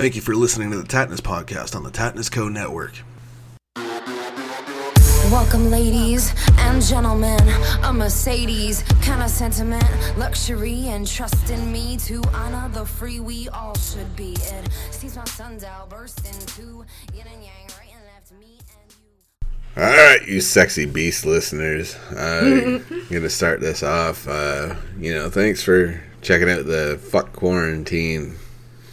Thank you for listening to the Tattness Podcast on the Tattness Co. Network. Welcome, ladies and gentlemen. A Mercedes kind of sentiment, luxury, and trust in me to honor the free we all should be. It sees my sundial burst into yin and yang, right and left, me and you. All right, you sexy beast listeners. I'm going to start this off. Uh, you know, thanks for checking out the Fuck Quarantine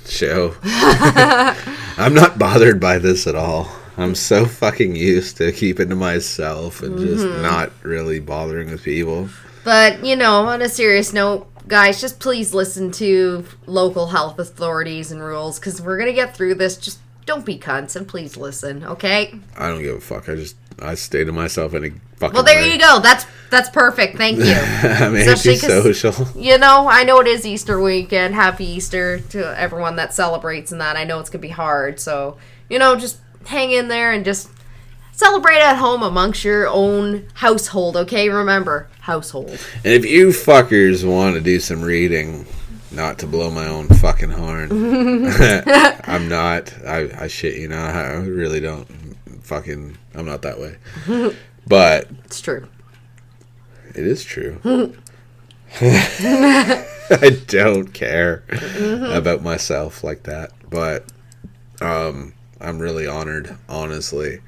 show. I'm not bothered by this at all. I'm so fucking used to keeping to myself and just mm-hmm. not really bothering with people. But, you know, on a serious note, guys, just please listen to local health authorities and rules because we're going to get through this. Just don't be cunts and please listen, okay? I don't give a fuck. I just I stay to myself any fucking. Well, there you go. That's that's perfect. Thank you. I'm Especially 'cause- antisocial. You know, I know it is Easter weekend. Happy Easter to everyone that celebrates and that. I know it's to be hard. So, you know, just hang in there and just celebrate at home amongst your own household, okay? Remember, household. And if you fuckers want to do some reading, not to blow my own fucking horn, I'm not. I, I shit you not. I really don't. Fucking, I'm not that way. But It's true. it is true. I don't care about myself like that. But um, I'm really honored, honestly.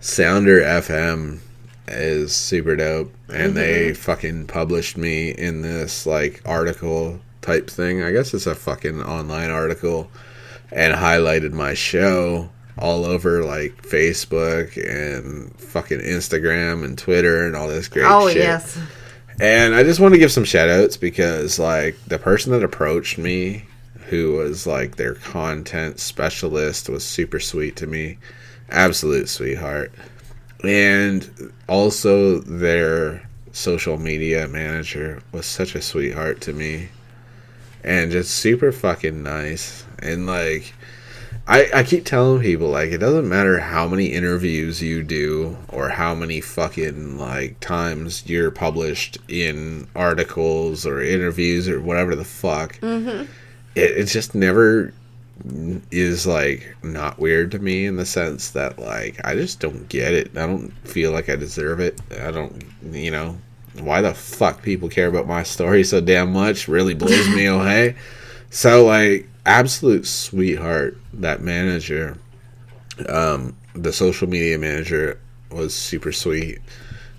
Sounder FM is super dope, and they fucking published me in this like article type thing. I guess it's a fucking online article, and highlighted my show all over like Facebook and fucking Instagram and Twitter and all this great Oh, shit. yes. And I just want to give some shout outs because, like, the person that approached me, who was like their content specialist, was super sweet to me. Absolute sweetheart. And also, their social media manager was such a sweetheart to me. And just super fucking nice. And, like, I, I keep telling people like it doesn't matter how many interviews you do or how many fucking like times you're published in articles or interviews or whatever the fuck. Mm-hmm. It, it just never is like not weird to me in the sense that like I just don't get it. I don't feel like I deserve it. I don't you know why the fuck people care about my story so damn much really blows me away. So like absolute sweetheart that manager um the social media manager was super sweet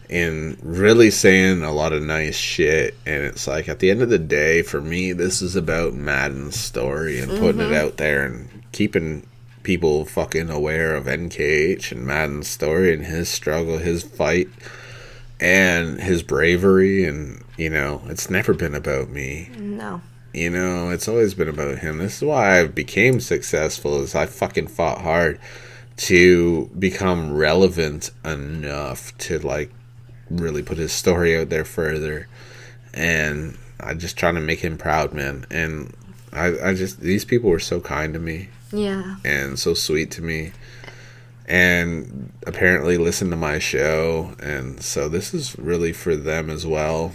and really saying a lot of nice shit. And it's like at the end of the day for me this is about Madden's story and putting it out there and keeping people fucking aware of NKH and Madden's story and his struggle his fight and his bravery. And you know it's never been about me. No. You know, it's always been about him. This is why I became successful is I fucking fought hard to become relevant enough to like really put his story out there further. And I just trying to make him proud, man. And I, I just these people were so kind to me Yeah. and so sweet to me and apparently listen to my show and so this is really for them as well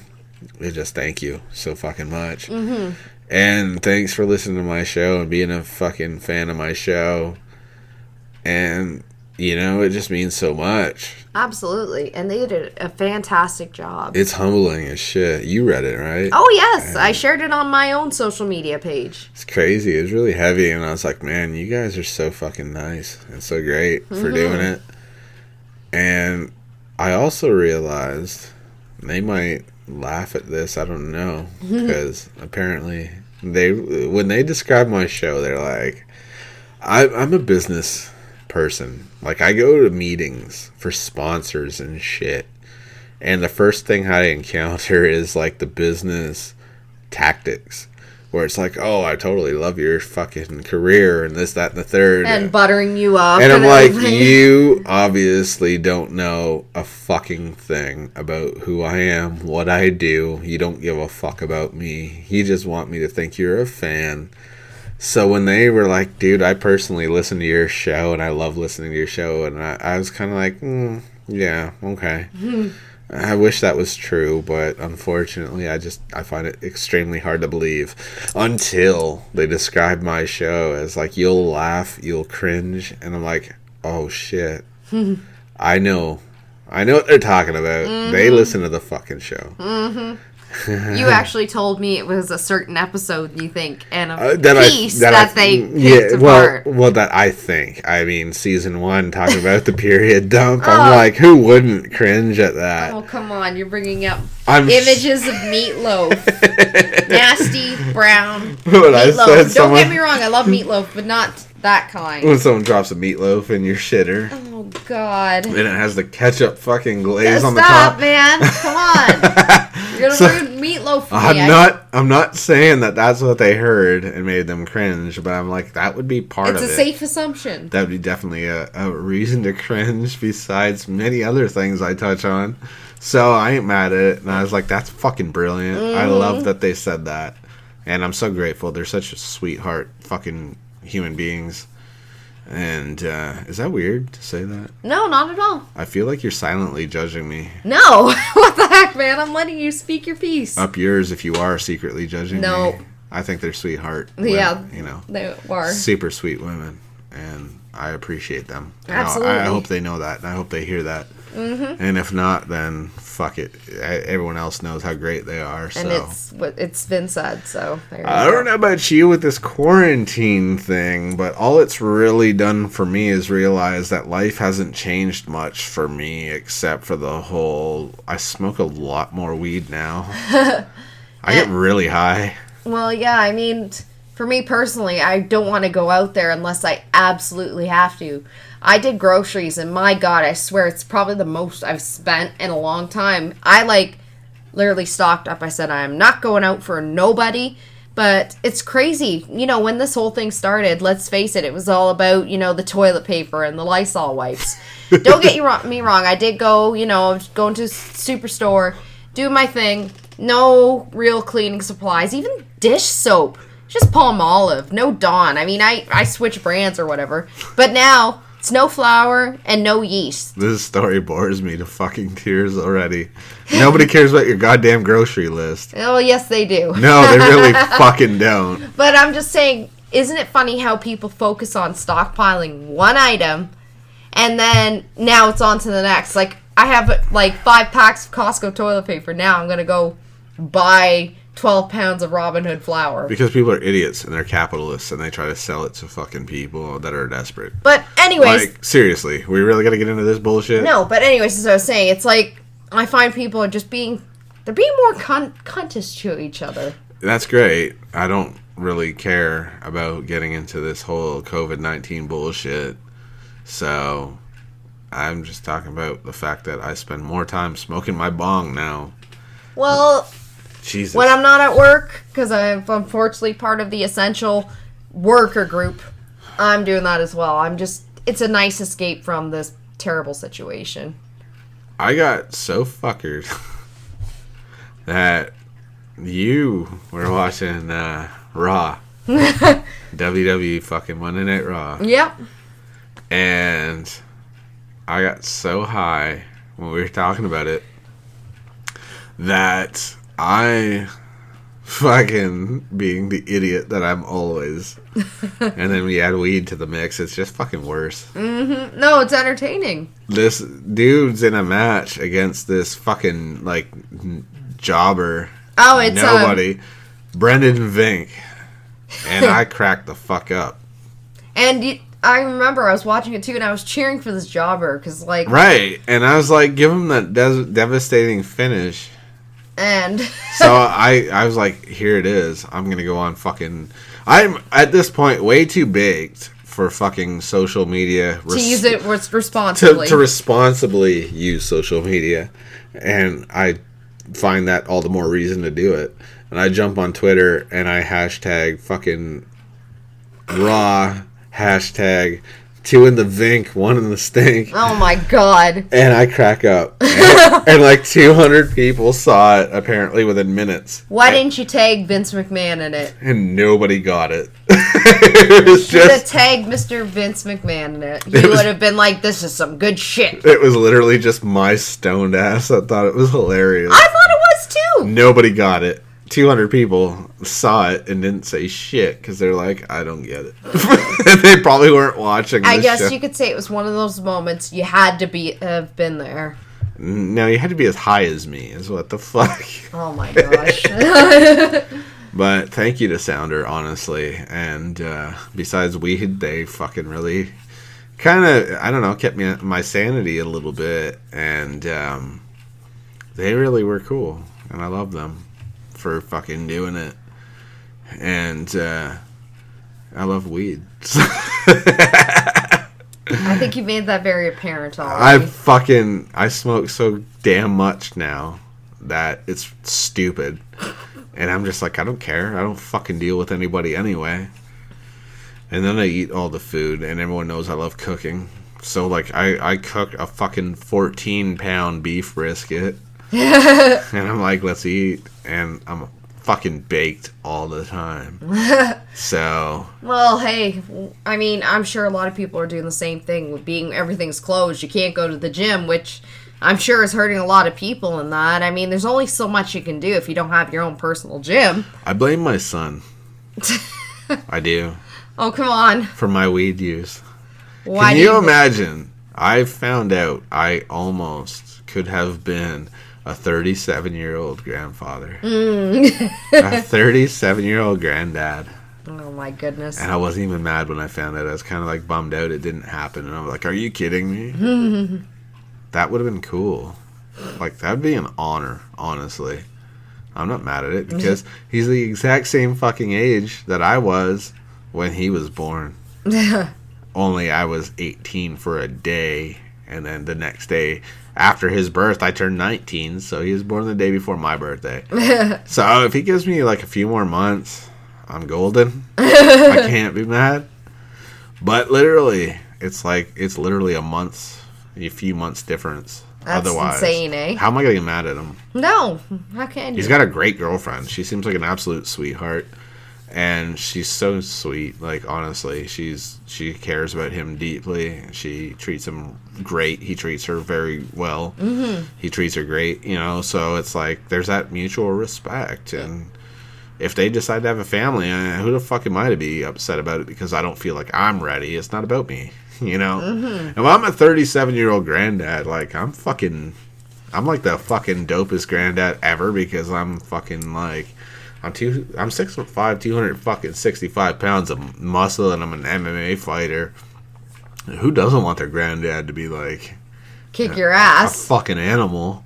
I just thank you so fucking much mm-hmm. And thanks for listening to my show and being a fucking fan of my show and you know it just means so much Absolutely. And they did a fantastic job. it's humbling as shit you read it right Oh, yes. I shared it on my own social media page. It's crazy. It was really heavy, and I was like, man, you guys are so fucking nice and so great for mm-hmm. doing it. And I also realized they might laugh at this. I don't know because apparently they when they describe my show, they're like, I, I'm a business person. Like I go to meetings for sponsors and shit. And the first thing I encounter is like the business tactics where it's like, oh, I totally love your fucking career and this, that, and the third. And buttering you up. And I'm like, everything. you obviously don't know a fucking thing about who I am, what I do. You don't give a fuck about me. You just want me to think you're a fan. So when they were like, dude, I personally listen to your show and I love listening to your show, and I, I was kind of like, mm, yeah, okay. I wish that was true, but unfortunately, I just I find it extremely hard to believe until they describe my show as like you'll laugh, you'll cringe, and I'm like, oh shit, I know, I know what they're talking about. They Mm-hmm. listen to the fucking show. You actually told me it was a certain episode you think and a Uh, that piece I, that, I, they picked well, apart. well, that I think. I mean, season one talking about the period dump. I'm Oh. like, who wouldn't cringe at that? Oh come on! You're bringing up I'm images of meatloaf, nasty brown When I meatloaf. Don't get me wrong, I love meatloaf, but not that kind. when someone drops a meatloaf in your shitter Oh God! and it has the ketchup fucking glaze Stop, on the top. man! Come on! Gonna So- ruin meatloaf. I'm I- not. I'm not saying that that's what they heard and made them cringe, but I'm like that would be part It's of a safe assumption. that would be definitely a, a reason to cringe besides many other things I touch on. So I ain't mad at it. And I was like, that's fucking brilliant. I Mm-hmm. love that they said that. And I'm so grateful. They're such a sweetheart fucking human beings. And uh, is that weird to say that? No, not at all. I feel like you're silently judging me. No, what the heck, man? I'm letting you speak your piece. Up yours if you are secretly judging me. No. me. I think they're sweetheart. Yeah. women, You know. They are. super sweet women, and I appreciate them. And I- Absolutely. I, hope they know that, and I hope they hear that. Mm-hmm. And if not, then fuck it. I, everyone else knows how great they are. So And it's it's been said. So there you I go. don't know about you with this quarantine thing, but all it's really done for me is realize that life hasn't changed much for me, except for the whole. I smoke a lot more weed now. I get really high. Well, yeah, I mean, for me personally, I don't want to go out there unless I absolutely have to. I did groceries, and my God, I swear it's probably the most I've spent in a long time. I like literally stocked up. I said, I am not going out for nobody. But it's crazy. You know, when this whole thing started, let's face it, it was all about, you know, the toilet paper and the Lysol wipes. Don't get you wrong, me wrong. I did go, you know, going to Superstore, do my thing. No real cleaning supplies, even dish soap. Just Palmolive, no Dawn. I mean, I, I switch brands or whatever. But now, it's no flour and no yeast. This story bores me to fucking tears already. Nobody cares about your goddamn grocery list. Oh, yes, they do. No, they really fucking don't. But I'm just saying, isn't it funny how people focus on stockpiling one item and then now it's on to the next? Like, I have like five packs of Costco toilet paper. Now I'm going to go buy 12 pounds of Robin Hood flour. Because people are idiots and they're capitalists and they try to sell it to fucking people that are desperate. But, anyways, Like, seriously, we really gotta get into this bullshit? no, but, anyways, as I was saying, it's like I find people are just being. They're being more con- cuntist to each other. That's great. I don't really care about getting into this whole COVID 19 bullshit. So, I'm just talking about the fact that I spend more time smoking my bong now. Well, Jesus. when I'm not at work, because I'm unfortunately part of the essential worker group, I'm doing that as well. I'm just, it's a nice escape from this terrible situation. I got so fuckered that you were watching uh, Raw. WWE fucking Monday Night Raw. Yep. And I got so high when we were talking about it that I fucking being the idiot that I'm always. and then we add weed to the mix, it's just fucking worse. No, it's entertaining. This dude's in a match against this fucking like n- jobber. Oh, it's, uh, nobody. Brendan Vink. And I cracked the fuck up. And you, I remember I was watching it too, and I was cheering for this jobber because, like, Right. And I was like, give him that des- devastating finish. And So I, I was like, here it is. I'm gonna go on fucking. I'm at this point way too baked for fucking social media to use it res- to, responsibly. to responsibly use social media, and I find that all the more reason to do it. And I jump on Twitter and I hashtag fucking raw hashtag two in the vink, one in the stink. oh my god! and I crack up. And, and like 200 people saw it apparently within minutes. Why didn't you tag Vince McMahon in it? And nobody got it. it was Should have tagged Mr. Vince McMahon in it. He It would have been like, "This is some good shit." It was literally just my stoned ass that thought it was hilarious. I thought it was too. Nobody got it. 200 people saw it and didn't say shit because they're like, I don't get it. they probably weren't watching. I guess show. you could say it was one of those moments you had to be have been there. No, you had to be as high as me, is what the fuck. Oh my gosh. But thank you to Sounder, honestly. And uh, besides weed, they fucking really kind of, I don't know, kept me my sanity a little bit. And um, they really were cool. And I love them for fucking doing it. And uh, I love weed. I think you made that very apparent already. I fucking I smoke so damn much now that it's stupid. And I'm just like I don't care. I don't fucking deal with anybody anyway. And then I eat all the food and everyone knows I love cooking. So like I I cook a fucking 14 pound beef brisket. and I'm like let's eat and I'm fucking baked all the time. so Well, hey, I mean, I'm sure a lot of people are doing the same thing with being everything's closed. You can't go to the gym, which I'm sure is hurting a lot of people in that. I mean, there's only so much you can do if you don't have your own personal gym. I blame my son. I do. Oh, come on. For my weed use. Why Can do you imagine? I found out I almost could have been a 37 year old grandfather, mm. a 37 year old granddad. Oh my goodness. And I wasn't even mad when I found out. I was kind of like bummed out it didn't happen. And I'm like, are you kidding me? that would have been cool. Like, that'd be an honor, honestly. I'm not mad at it because he's the exact same fucking age that I was when he was born. Only I was 18 for a day, and then the next day after his birth, I turned 19. So he was born the day before my birthday. so if he gives me like a few more months, I'm golden. I can't be mad. But literally, it's like it's literally a month, a few months difference. That's Otherwise, insane, eh? How am I gonna get mad at him? No, how can? He's got a great girlfriend. She seems like an absolute sweetheart, and she's so sweet. Like honestly, she's she cares about him deeply. She treats him great. He treats her very well. Mm-hmm. He treats her great. You know, so it's like there's that mutual respect. And if they decide to have a family, who the fuck am I to be upset about it? Because I don't feel like I'm ready. It's not about me. You know, and when I'm a 37 year old granddad, like I'm fucking I'm like the fucking dopest granddad ever because I'm fucking like I'm two I'm six foot five, two hundred fucking sixty five pounds of muscle, and I'm an MMA fighter. Who doesn't want their granddad to be like Kick your a ass. fucking animal?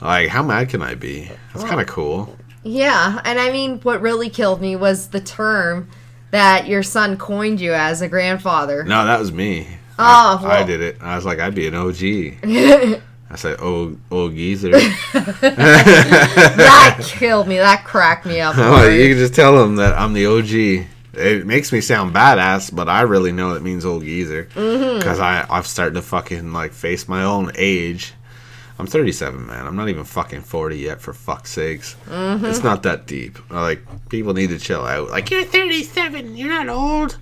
Like, how mad can I be? That's kind of cool. Yeah, and I mean, what really killed me was the term that your son coined you as a grandfather. No, that was me. Oh, I, I did it. I was like, I'd be an OG. I said, oh, oh, geezer. that killed me. That cracked me up. Oh, you can just tell them that I'm the OG. It makes me sound badass, but I really know it means old geezer mm-hmm. because I I've started to fucking like face my own age. I'm 37, man. I'm not even fucking 40 yet. For fuck's sakes, mm-hmm. it's not that deep. Like people need to chill out. Like you're 37, you're not old.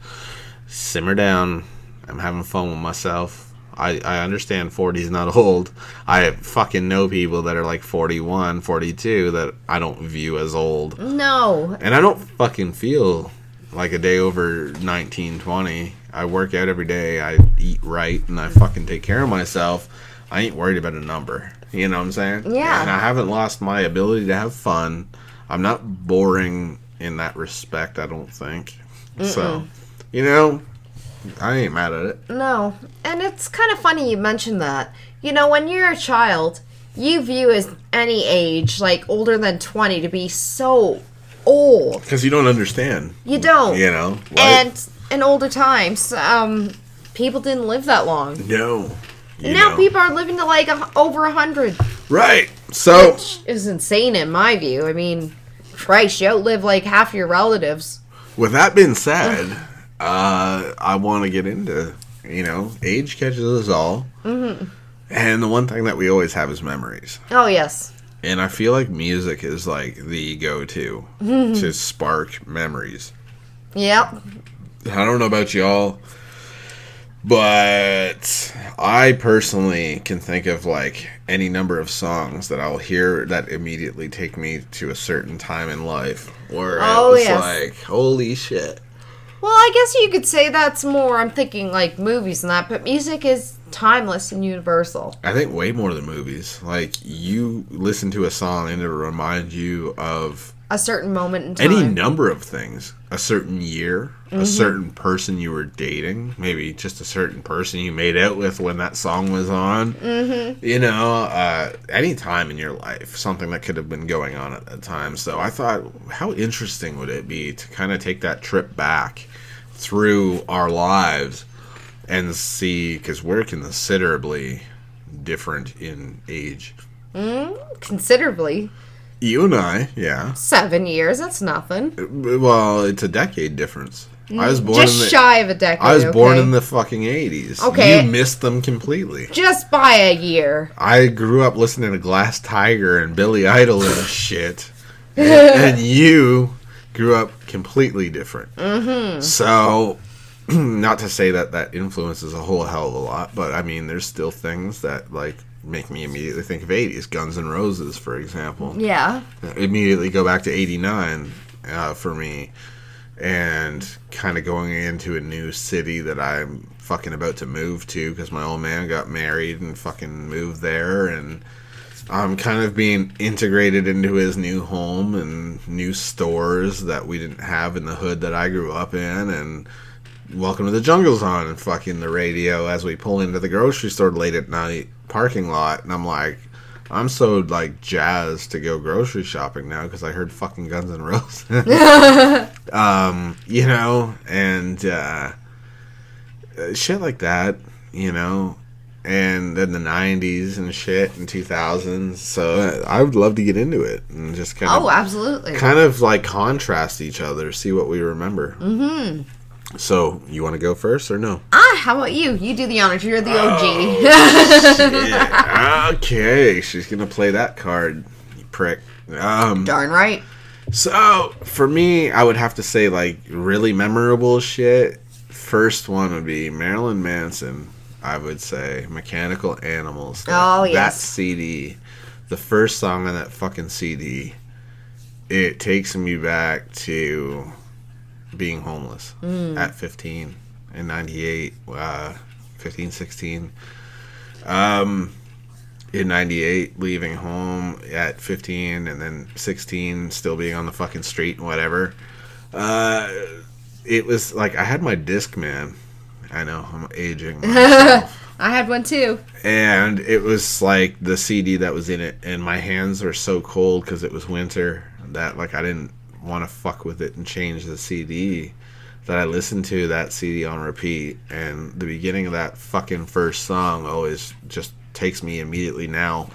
Simmer down. I'm having fun with myself. I, I understand 40 is not old. I fucking know people that are like 41, 42 that I don't view as old. no, And I don't fucking feel like a day over 19, 20. I work out every day. I eat right and I fucking take care of myself. I ain't worried about a number. You know what I'm saying? Yeah. And I haven't lost my ability to have fun. I'm not boring in that respect, I don't think. So, you know, I ain't mad at it. no. And it's kind of funny you mentioned that. You know, when you're a child, you view as any age, like older than 20, to be so old. Because you don't understand. You don't. You know? life- And in older times, um, people didn't live that long. no. Now know. people are living to like a, over a hundred, Right. So. which is insane in my view. I mean, Christ, you outlive like half your relatives. With that being said, uh, I want to get into, you know, age catches us all. Mm-hmm. And the one thing that we always have is memories. Oh yes, And I feel like music is like the go to to spark memories. yep. I don't know about y'all, but I personally can think of like any number of songs that I'll hear that immediately take me to a certain time in life where Oh, it was yes. like, holy shit. Well, I guess you could say that's more. I'm thinking like movies and that, but music is timeless and universal. I think way more than movies. Like you listen to a song and it'll remind you of A certain moment in time. any number of things a certain year a certain person you were dating maybe just a certain person you made out with when that song was on mm-hmm. you know uh, any time in your life something that could have been going on at that time so i thought how interesting would it be to kind of take that trip back through our lives and see because we're considerably different in age hmm? Considerably. you and i yeah Seven years, that's nothing. Uh, well it's a decade difference i was mm, born Just in the, shy of a decade. I was born in the fucking 80s. Okay. You missed them completely. Just by a year. I grew up listening to Glass Tiger and Billy Idol and shit. And, and you grew up completely different. Mm-hmm. So, not to say that that influences a whole hell of a lot, but I mean, there's still things that, like, make me immediately think of 80s. Guns N' Roses, for example Yeah. immediately go back to 89 uh, for me and kind of going into a new city that I'm fucking about to move to because my old man got married and fucking moved there and I'm kind of being integrated into his new home and new stores that we didn't have in the hood that I grew up in and Welcome to the Jungle's on and fucking the radio as we pull into the grocery store late at night parking lot and I'm like I'm so like jazzed to go grocery shopping now because I heard fucking Guns N' Roses. um, you know, and uh, shit like that, you know, and then the '90s and shit and 2000s. So I would love to get into it and just kind of Oh, absolutely. kind of like contrast each other, see what we remember. Mm-hmm. So you want to go first or no? Ah, how about you? You do the honors. You're the OG. Yeah, okay, she's gonna play that card, you prick. Um, Darn right. So for me, I would have to say like really memorable shit. First one would be Marilyn Manson. I would say Mechanical Animals. Oh, That yes. CD, the first song on that fucking CD, it takes me back to being homeless Mm. at 15 in 98, uh, 15, 16. Um, in 98 leaving home at 15 and then 16 still being on the fucking street and whatever uh it was like i had my Discman i know i'm aging. I had one too. and it was like the cd that was in it and my hands were so cold because it was winter that like i didn't want to fuck with it and change the cd that i listened to that cd on repeat and the beginning of that fucking first song always just takes me immediately now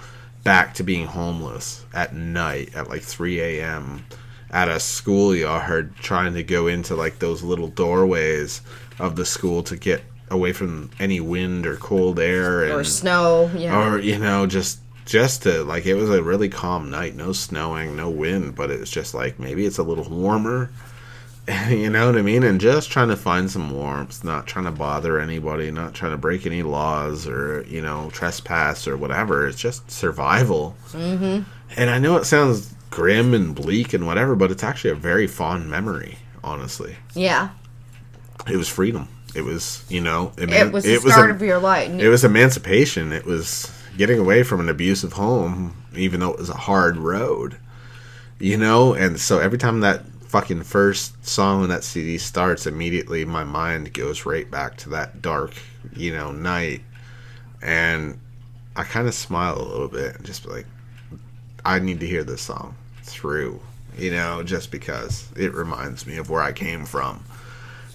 back to being homeless at night at like 3 a.m at a schoolyard trying to go into like those little doorways of the school to get away from any wind or cold air and Or snow. Yeah. or you know just just to like it was a really calm night no snowing no wind but it was just like maybe it's a little warmer you know what i mean and just trying to find some warmth not trying to bother anybody not trying to break any laws or you know trespass or whatever it's just survival mm-hmm. and i know it sounds grim and bleak and whatever but it's actually a very fond memory honestly yeah. It was freedom it was you know It was the a- start of your life. it was emancipation. It was getting away from an abusive home, even though it was a hard road. You know, and so every time that fucking first song on that CD starts, immediately my mind goes right back to that dark, you know, night. And I kind of smile a little bit and just be like, I need to hear this song through, you know, just because it reminds me of where I came from.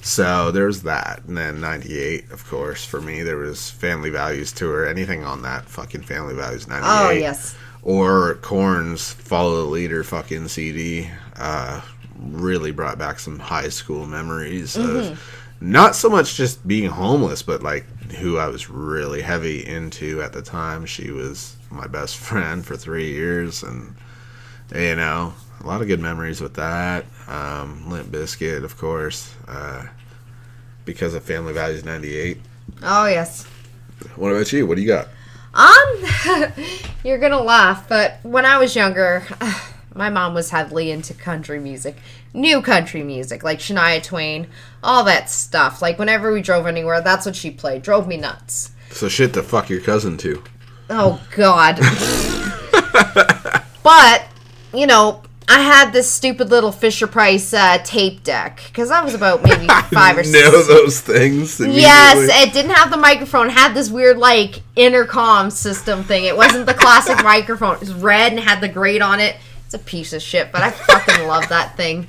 So there's that. And then 98, of course, for me, there was Family Values Tour. Anything on that fucking Family Values 98. oh, yes. Or Korn's Follow the Leader fucking CD. Uh, really brought back some high school memories of not so much just being homeless, but like who I was really heavy into at the time. She was my best friend for three years. And, you know, a lot of good memories with that. Um, Limp Bizkit, of course. Uh, because of Family Values 98. Oh yes. What about you? What do you got? Um, you're gonna laugh, but when I was younger, my mom was heavily into country music, new country music, like Shania Twain, all that stuff. Like whenever we drove anywhere, that's what she played. Drove me nuts. So shit to fuck your cousin to. Oh God. but you know, I had this stupid little Fisher Price uh, tape deck because I was about maybe five or six. know those things. Yes, it didn't have the microphone. It had this weird like intercom system thing. It wasn't the classic microphone. It was red and had the grate on it. It's a piece of shit, but I fucking love that thing.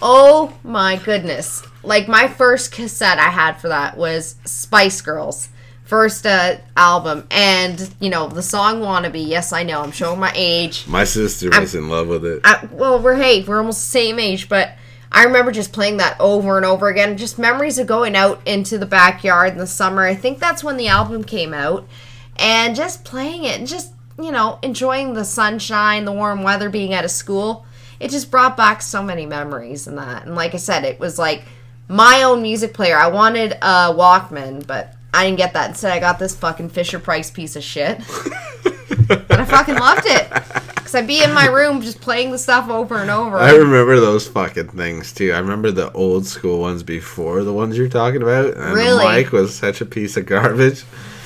Oh my goodness. Like my first cassette I had for that was Spice Girls. First uh, album and you know the song "Wannabe." Yes, I know I'm showing my age. My sister was in love with it. I, well, we're hey, we're almost the same age, but I remember just playing that over and over again. Just memories of going out into the backyard in the summer. I think that's when the album came out, and just playing it and just you know enjoying the sunshine, the warm weather, being out of school. It just brought back so many memories and that. And like I said, it was like my own music player. I wanted a Walkman, but I didn't get that. Instead, I got this fucking Fisher Price piece of shit. and I fucking loved it. Because I'd be in my room just playing the stuff over and over. I remember those fucking things too. I remember the old school ones before the ones you're talking about. And Really? the mic was such a piece of garbage.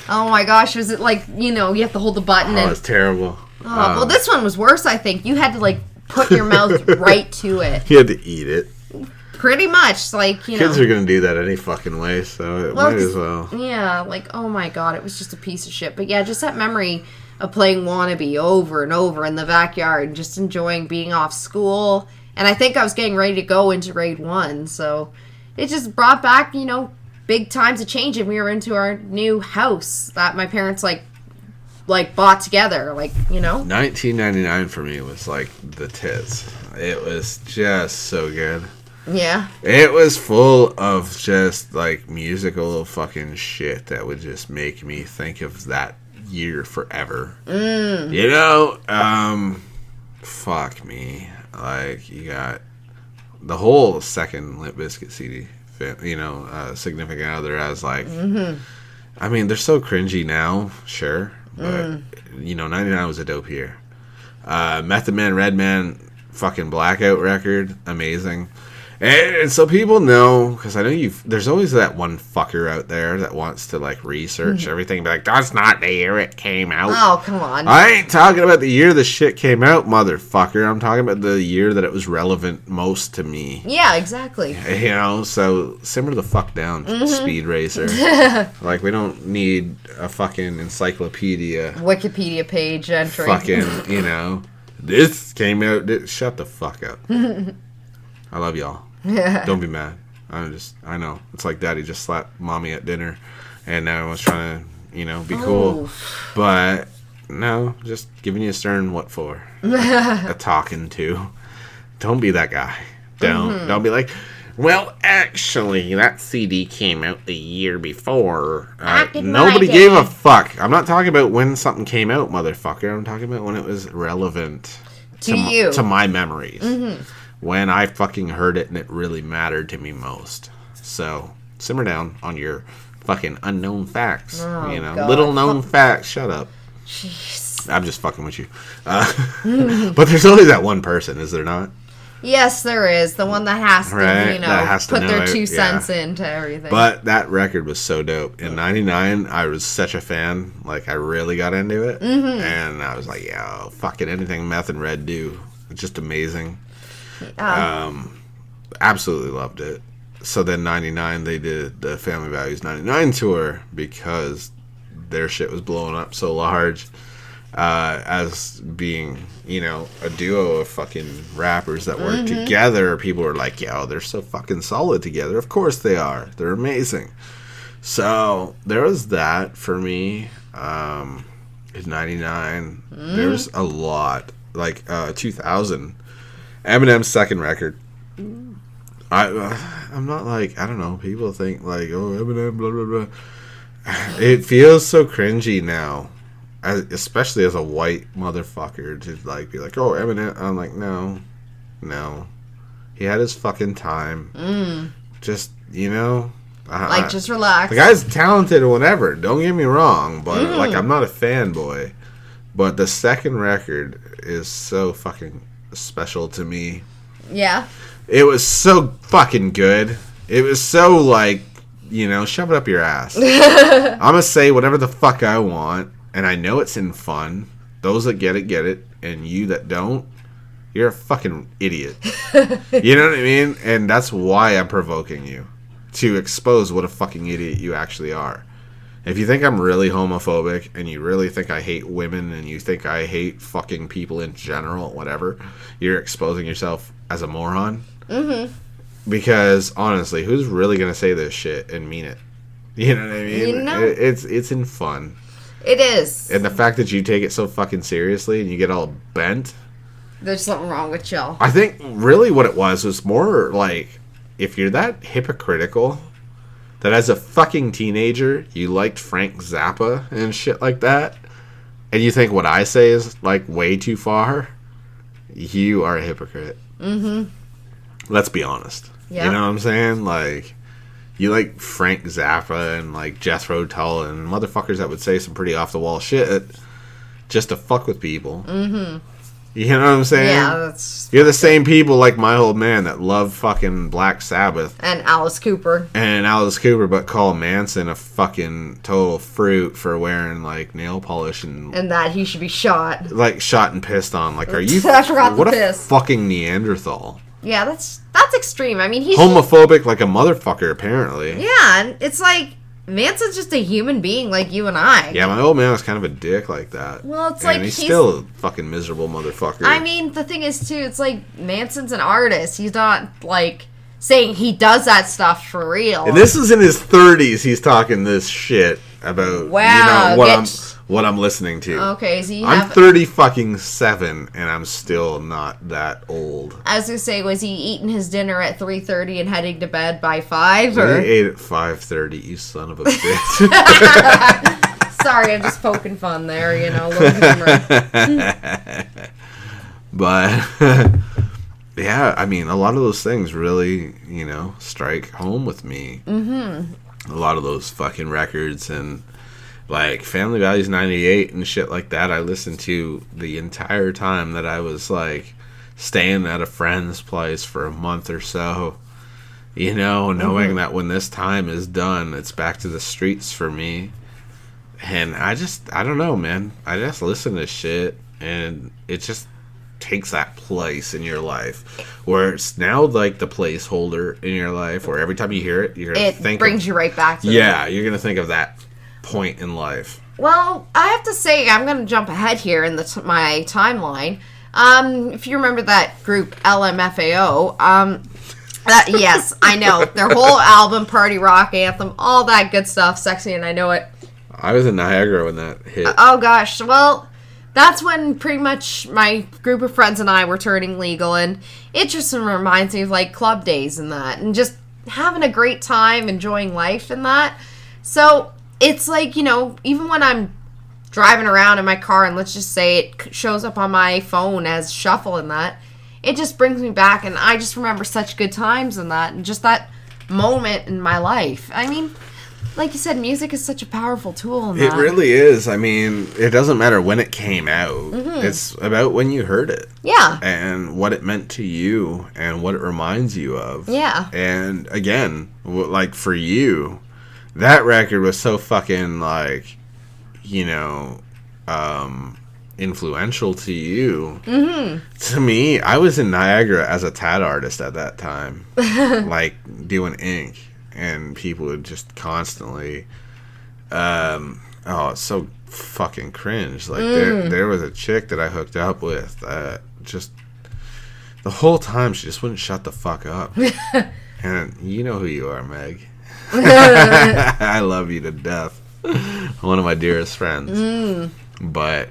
oh my gosh, was it like, you know, you have to hold the button Oh, and. it's terrible. Oh, well, um, this one was worse, I think. You had to, like, put your mouth right to it. You had to eat it. Pretty much. Like, you Kids know. are gonna do that any fucking way, so it Well, might as well. Yeah, like oh my god, it was just a piece of shit. But yeah, just that memory of playing wannabe over and over in the backyard and just enjoying being off school. And I think I was getting ready to go into grade one, so it just brought back, you know, big times of change and we were into our new house that my parents like like bought together, like, you know. 1999 for me was like the tits. It was just so good. Yeah. It was full of just like musical fucking shit that would just make me think of that year forever. Mm. You know, um, fuck me. Like you got the whole second Limp Bizkit CD. You know, uh, significant other as like. I mean, they're so cringy now, sure, but you know, '99 was a dope year. Uh, Method Man, Redman, fucking Blackout record, amazing. And, and so people know because I know you. There's always that one fucker out there that wants to like research mm-hmm. everything, and be like, "That's not the year it came out." Oh, come on. I ain't talking about the year the shit came out, motherfucker. I'm talking about the year that it was relevant most to me. yeah, exactly. You know, so simmer the fuck down, mm-hmm. Speed Racer. like we don't need a fucking encyclopedia. Wikipedia page entry. Fucking, you know, this came out. This, shut the fuck up. I love y'all. Don't be mad. I'm just, I know. It's like daddy just slapped mommy at dinner, and now everyone's trying to, you know, be cool. Oh. But no, just giving you a stern what for? a talking to. Don't be that guy. Don't Mm-hmm. don't be like. Well, actually, that CD came out the year before. Uh, Back in my nobody gave a fuck. I'm not talking about when something came out, motherfucker. I'm talking about when it was relevant To my- you. to my memories. Mm-hmm. When I fucking heard it and it really mattered to me most. So simmer down on your fucking unknown facts. Oh, you know, God. little known facts. Shut up. Jeez. I'm just fucking with you. Uh, but there's only that one person, is there not? Yes, there is the one that has to, Right, you know, to put know their it, two yeah. cents into everything. But that record was so dope. In '99, I was such a fan. Like, I really got into it, Mm-hmm. and I was like, "Yo, fucking anything Meth and Red do, it's just amazing." Uh, Um, absolutely loved it. So then '99, they did the Family Values '99 tour because their shit was blowing up so large. Uh, as being, you know, a duo of fucking rappers that work together, people were like, yo, they're so fucking solid together. Of course they are. They're amazing. So there was that for me. Um, in '99, there's a lot like uh, 2000. Eminem's second record. I uh, I'm not like I don't know. People think like oh Eminem blah blah blah. It feels so cringy now, as, especially as a white motherfucker to like be like oh Eminem. I'm like no, no. He had his fucking time. Just you know, Like, I- just relax. The guy's talented or whatever. Don't get me wrong, but Mm. like I'm not a fanboy. But the second record is so fucking special to me. yeah. It was so fucking good. It was so like, you know, shove it up your ass. I'm gonna say whatever the fuck I want, and I know it's in fun. Those that get it get it, and you that don't, you're a fucking idiot. you know what I mean? And that's why I'm provoking you to expose what a fucking idiot you actually are. If you think I'm really homophobic and you really think I hate women and you think I hate fucking people in general, whatever, you're exposing yourself as a moron. Mm-hmm. Because honestly, who's really gonna say this shit and mean it? You know what I mean? You know. It- it's it's in fun, It is. and the fact that you take it so fucking seriously and you get all bent. There's something wrong with Jill. I think really what it was was more like if you're that hypocritical that as a fucking teenager you liked Frank Zappa and shit like that, and you think what I say is like way too far, you are a hypocrite. Mm-hmm. Let's be honest. Yeah. You know what I'm saying? Like you like Frank Zappa and like Jethro Tull and motherfuckers that would say some pretty off the wall shit just to fuck with people. Mm-hmm. You know what I'm saying? Yeah, that's. You're the same people like my old man that love fucking Black Sabbath And Alice Cooper. and Alice Cooper, but call Manson a fucking total fruit for wearing like nail polish and And that he should be shot. like shot and pissed on. Like, are you? I forgot the what a piss. fucking Neanderthal, Yeah, that's that's extreme. I mean, he's. homophobic like a motherfucker. Apparently, yeah, and it's like. Manson's just a human being like you and I. yeah. My old man was kind of a dick like that. Well, it's and like he's, he's- still a fucking miserable motherfucker. I mean, the thing is, too, it's like Manson's an artist. He's not, like, saying he does that stuff for real. And this is in his 30s. He's talking this shit about Wow, you know what I'm what I'm listening to. okay, he I'm have. 30 fucking 7 and I'm still not that old. I was gonna say, was he eating his dinner at 3.30 and heading to bed by 5? I Or... ate at 5:30, you son of a bitch. Sorry, I'm just poking fun there, you know, a little humor. but yeah, I mean, a lot of those things really, you know, strike home with me. Mm-hmm. A lot of those fucking records and like Family Values 98 and shit like that I listened to the entire time that I was like staying at a friend's place for a month or so. You know, knowing mm-hmm. that when this time is done, it's back to the streets for me. And I just, I don't know, man. I just listen to shit and it just takes that place in your life where it's now like the placeholder in your life where every time you hear it, you're It think brings of, you right back to it. Yeah, you're going to think of that point in life. Well, I have to say, I'm going to jump ahead here in the t- my timeline. Um, if you remember that group LMFAO, um, that, yes, I know their whole album, Party Rock Anthem, all that good stuff, sexy, and I know it. I was in Niagara when that hit. Oh gosh, well, that's when pretty much my group of friends and I were turning legal, and it just reminds me of like club days and that, and just having a great time, enjoying life and that. So it's like, you know, even when I'm driving around in my car, and let's just say it shows up on my phone as shuffle and that, it just brings me back, and I just remember such good times and that, and just that moment in my life. I mean, like you said, music is such a powerful tool. In It really is. I mean, it doesn't matter when it came out. Mm-hmm. It's about when you heard it Yeah. and what it meant to you and what it reminds you of. Yeah. And again, like for you, that record was so fucking like, you know, um, influential to you. Mm-hmm. To me, I was in Niagara as a tat artist at that time, like doing ink, and people would just constantly, um, oh, it's so fucking cringe. Like there, there was a chick that I hooked up with that just the whole time she just wouldn't shut the fuck up. and you know who you are, Meg. I love you to death. One of my dearest friends. But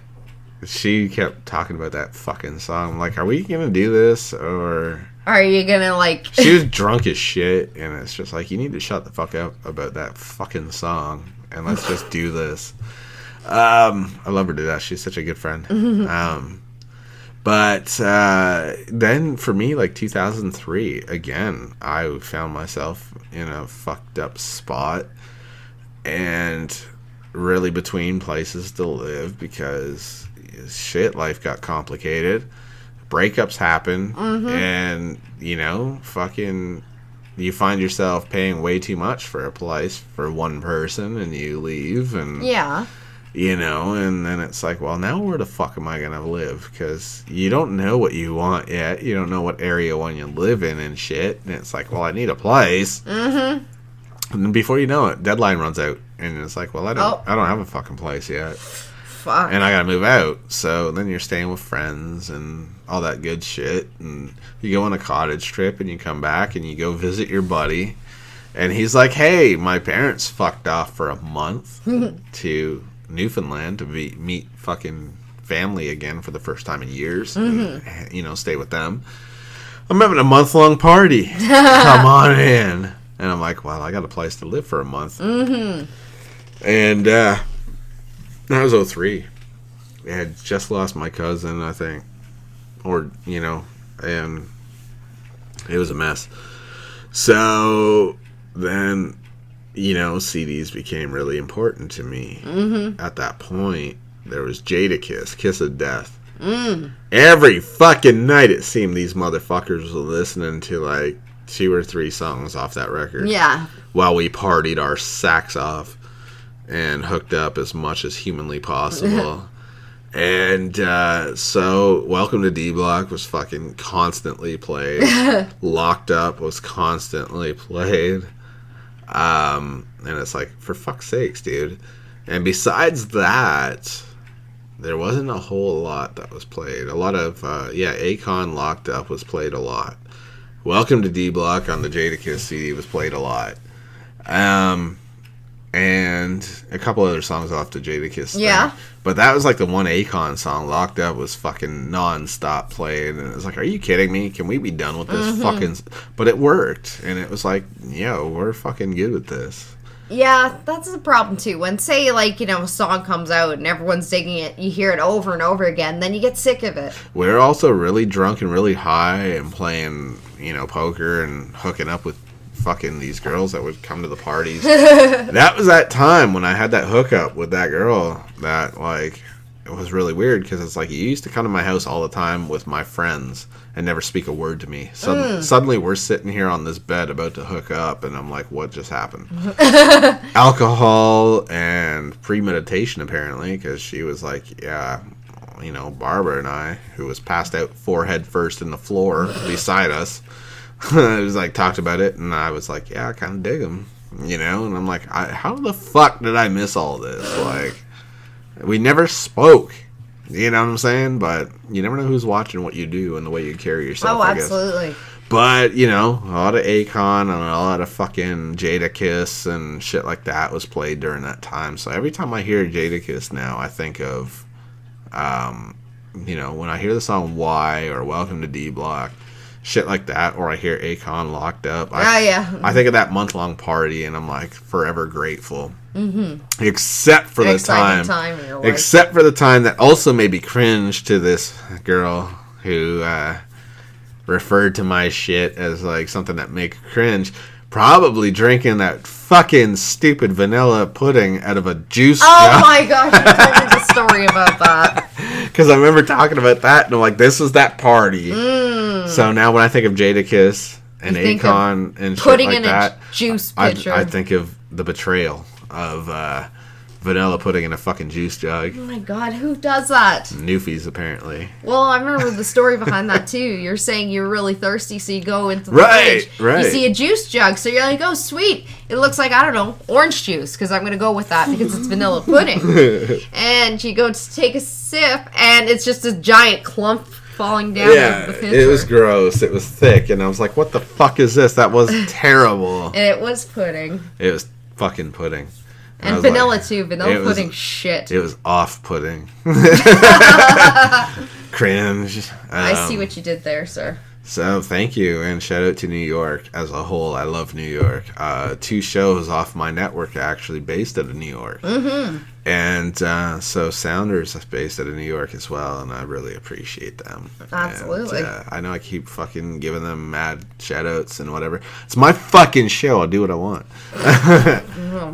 she kept talking about that fucking song. I'm like, are we gonna do this or Are you gonna like? she was drunk as shit and it's just like you need to shut the fuck up about that fucking song and let's just do this um i love her to death she's such a good friend um but uh then for me like 2003 again i found myself in a fucked up spot and really between places to live because shit life got complicated breakups happen mm-hmm. and you know fucking you find yourself paying way too much for a place for one person and you leave and Yeah. You know and then it's like well now where the fuck am i gonna live because you don't know what you want yet you don't know what area one you live in and shit and it's like well i need a place mm-hmm and then before you know it deadline runs out and it's like well i don't Oh. i don't have a fucking place yet Fuck. and I gotta move out. So then you're staying with friends and all that good shit. And you go on a cottage trip and you come back and you go visit your buddy. And he's like, hey, my parents fucked off for a month to Newfoundland to be, meet fucking family again for the first time in years. And, you know, stay with them. I'm having a month long party. Come on in. And I'm like, well, I got a place to live for a month. Mm-hmm. And uh, that was 03. I had just lost my cousin, I think. Or, you know, and it was a mess. So then, you know, CDs became really important to me. Mm-hmm. At that point, there was Jadakiss, Kiss of Death. Mm. Every fucking night, it seemed these motherfuckers were listening to like two or three songs off that record yeah. while we partied our sacks off and hooked up as much as humanly possible. and uh, so, Welcome to D Block was fucking constantly played. Locked Up was constantly played. Um, and it's like, for fuck's sakes, dude. And besides that, there wasn't a whole lot that was played. A lot of, uh, yeah, Akon Locked Up was played a lot. Welcome to D Block on the Jadakiss CD was played a lot. Um, and a couple other songs off the Jadakiss. thing. Yeah. But that was like the one Akon song. Locked Up was fucking non-stop played, and it was like, "Are you kidding me? Can we be done with this Mm-hmm. fucking?" But it worked, and it was like, "Yo, we're fucking good with this." Yeah, that's the problem too. When say like, you know, a song comes out and everyone's digging it, you hear it over and over again, then you get sick of it. We're also really drunk and really high and playing, you know, poker and hooking up with fucking these girls that would come to the parties. that was that time when I had that hookup with that girl that like it was really weird because it's like you used to come to my house all the time with my friends and never speak a word to me. Suddenly, mm. suddenly we're sitting here on this bed about to hook up and I'm like, what just happened? Alcohol and premeditation apparently because she was like, yeah, you know, Barbara and I, who was passed out forehead first in the floor beside us, it was like talked about it, and I was like, yeah, I kind of dig him, you know. And I'm like, I, how the fuck did I miss all this? Like, we never spoke. You know what I'm saying? But you never know who's watching what you do and the way you carry yourself. Oh, I absolutely. But you know, a lot of Akon and a lot of fucking Jadakiss and shit like that was played during that time. So every time I hear Jadakiss now, I think of, um, you know, when I hear the song "Why" or "Welcome to D Block," shit like that, or I hear Akon locked up. I, Ah, yeah. I think of that month long party, and I'm like forever grateful. Mm-hmm. Except for the time, time in your life. except for the time that also made me cringe to this girl who uh, referred to my shit as like something that make cringe. Probably drinking that fucking stupid vanilla pudding out of a juice Oh my gosh, you told me the story about that. Because I remember talking about that, and I'm like, this is that party. So now when I think of Jadakiss and Mm. You Akon and shit Putting like in that, a juice I. I think of the betrayal of uh, vanilla pudding in a fucking juice jug. oh my god, who does that? Newfies, apparently. Well, I remember the story behind that too. You're saying you're really thirsty, so you go into the Right, fridge. right. You see a juice jug, so you're like, "Oh, sweet! It looks like I don't know orange juice," because I'm gonna go with that because it's vanilla pudding. and you go to take a sip, and it's just a giant clump falling down Yeah, the it was gross. It was thick, and I was like, "What the fuck is this?" That was terrible. it was pudding It was fucking pudding, I and vanilla like- too. Vanilla was- pudding, shit. It was off-putting. Cringe. I see Um, what you did there, sir. So thank you and shout out to New York as a whole. I love New York. Uh, two shows off my network are actually based out of New York, mm-hmm. and uh, so Sounders is based out of New York as well, and I really appreciate them. Absolutely. And, uh, I know I keep fucking giving them mad shout outs and whatever. It's my fucking show. I'll do what I want.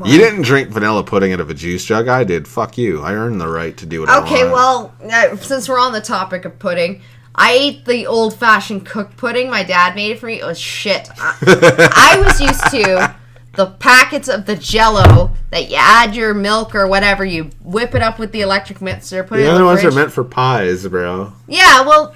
you didn't drink vanilla pudding out of a juice jug. I did. Fuck you. I earned the right to do what I want. Okay, well, uh, since we're on the topic of pudding, I ate the old fashioned cooked pudding. My dad made it for me. It was shit. I, I was used to the packets of the jello that you add your milk or whatever, you whip it up with the electric mixer, put it the in other the ones fridge. are meant for pies, bro. yeah, well,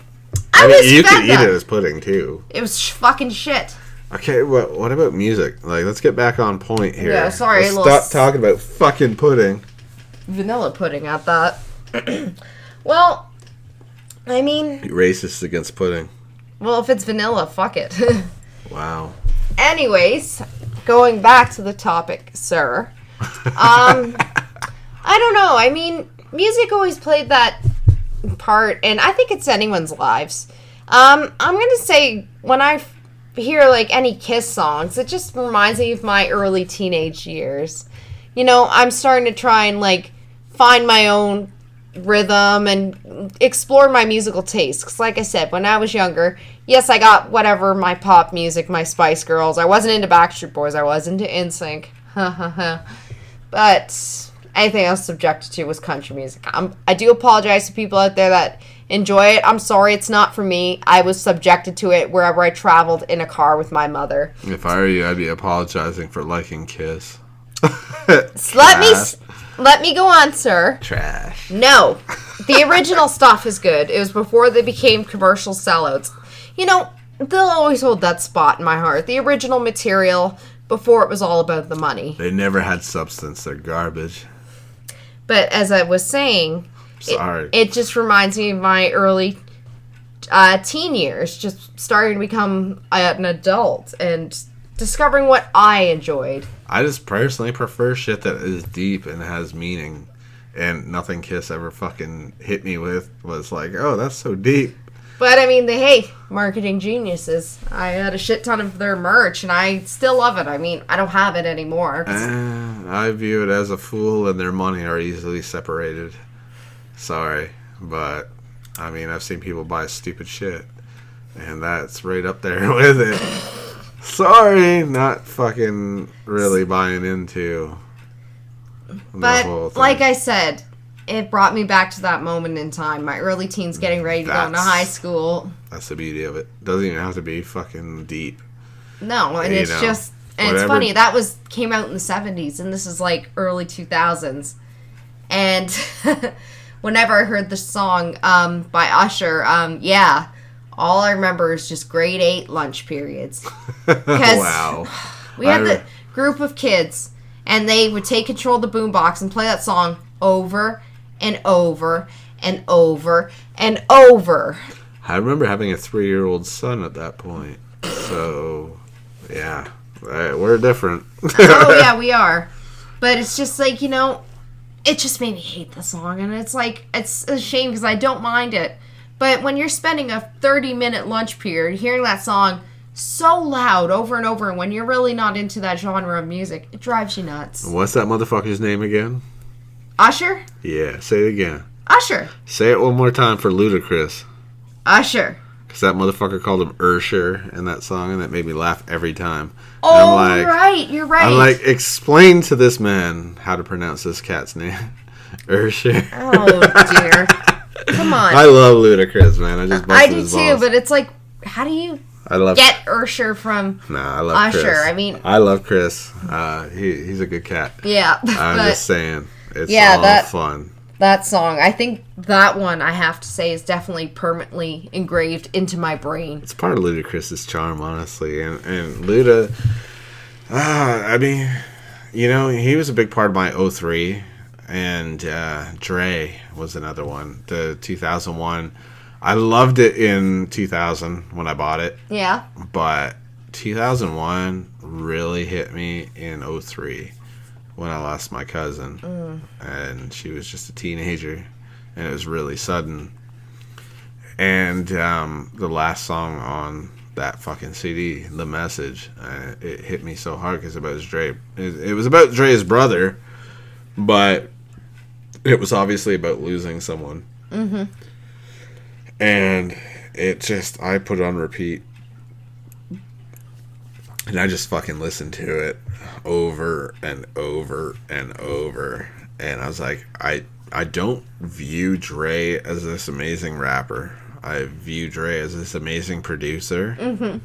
I, I mean, was you could eat it as pudding too. It was sh- fucking shit. Okay, what what about music? Like, let's get back on point here. Yeah, sorry, Let's stop s- talking about fucking pudding. Vanilla pudding at that. well, I mean, Racist against pudding. well, if it's vanilla, fuck it. Wow. Anyways, going back to the topic, sir. Um, I don't know. I mean, music always played that part, and I think it's anyone's lives. Um, I'm gonna say when I hear like any Kiss songs, it just reminds me of my early teenage years. You know, I'm starting to try and like find my own rhythm and explore my musical tastes. like I said, when I was younger, yes, I got whatever my pop music, my Spice Girls. I wasn't into Backstreet Boys. I was into NSYNC. but anything else subjected to was country music. i I do apologize to people out there that enjoy it. I'm sorry, it's not for me. I was subjected to it wherever I traveled in a car with my mother. If I were you, I'd be apologizing for liking Kiss. Let me let me go on, sir. Trash. No, the original stuff is good. It was before they became commercial sellouts. You know, they'll always hold that spot in my heart. The original material before it was all about the money. They never had substance. They're garbage. But as I was saying, Sorry. it, just reminds me of my early uh, teen years, just starting to become an adult and discovering what I enjoyed. I just personally prefer shit that is deep and has meaning. And nothing Kiss ever fucking hit me with was like, oh, that's so deep. But I mean, they hey, marketing geniuses. I had a shit ton of their merch, and I still love it. I mean, I don't have it anymore. Eh, I view it as a fool and their money are easily separated. Sorry, but I mean, I've seen people buy stupid shit, and that's right up there with it. Sorry, not fucking really buying into But like I said, it brought me back to that moment in time. My early teens, getting ready to go into high school. that's the beauty of it. Doesn't even have to be fucking deep. No, and You it's know, just and it's funny that was came out in the seventies, and this is like early two thousands. And whenever I heard the song um, by Usher, um, yeah, all I remember is just grade eight lunch periods. wow. We had I the group of kids, and they would take control of the boombox and play that song over and over and over and over. I remember having a three-year-old son at that point. So, yeah, Uh, we're different. oh yeah, we are. But it's just like you know, it just made me hate the song, and it's like it's a shame because I don't mind it. But when you're spending a 30 minute lunch period hearing that song so loud over and over, and when you're really not into that genre of music, it drives you nuts. What's that motherfucker's name again? Usher, Yeah, say it again. Usher, Say it one more time for Ludacris. Usher. Because that motherfucker called him Ursher in that song, and that made me laugh every time. Oh I'm like, right, you're right. I'm like, explain to this man how to pronounce this cat's name. Ursher. oh dear, come on. I love Ludacris, man. I just I do too, balls. but it's like, how do you I love get Ursher from? Nah, I love Usher, Chris. I mean- I love Chris. Uh, he he's a good cat. Yeah, I'm but just saying, it's Yeah, all that- fun. That song, I think that one I have to say is definitely permanently engraved into my brain. It's part of Ludacris's charm, honestly, and and Luda. Uh, I mean, you know, he was a big part of my 03, and uh, Dre was another one. The 2001. I loved it in 2000 when I bought it, Yeah, but 2001 really hit me in 03 when I lost my cousin, and she was just a teenager, and it was really sudden. And um, the last song on that fucking CD, "The Message," uh, it hit me so hard because it about Dre. It, it was about Dre's brother, but it was obviously about losing someone. Mm-hmm. And it just, I put it on repeat, and I just fucking listened to it over and over and over, and I was like, I, I don't view Dre as this amazing rapper. I view Dre as this amazing producer. Mm-hmm.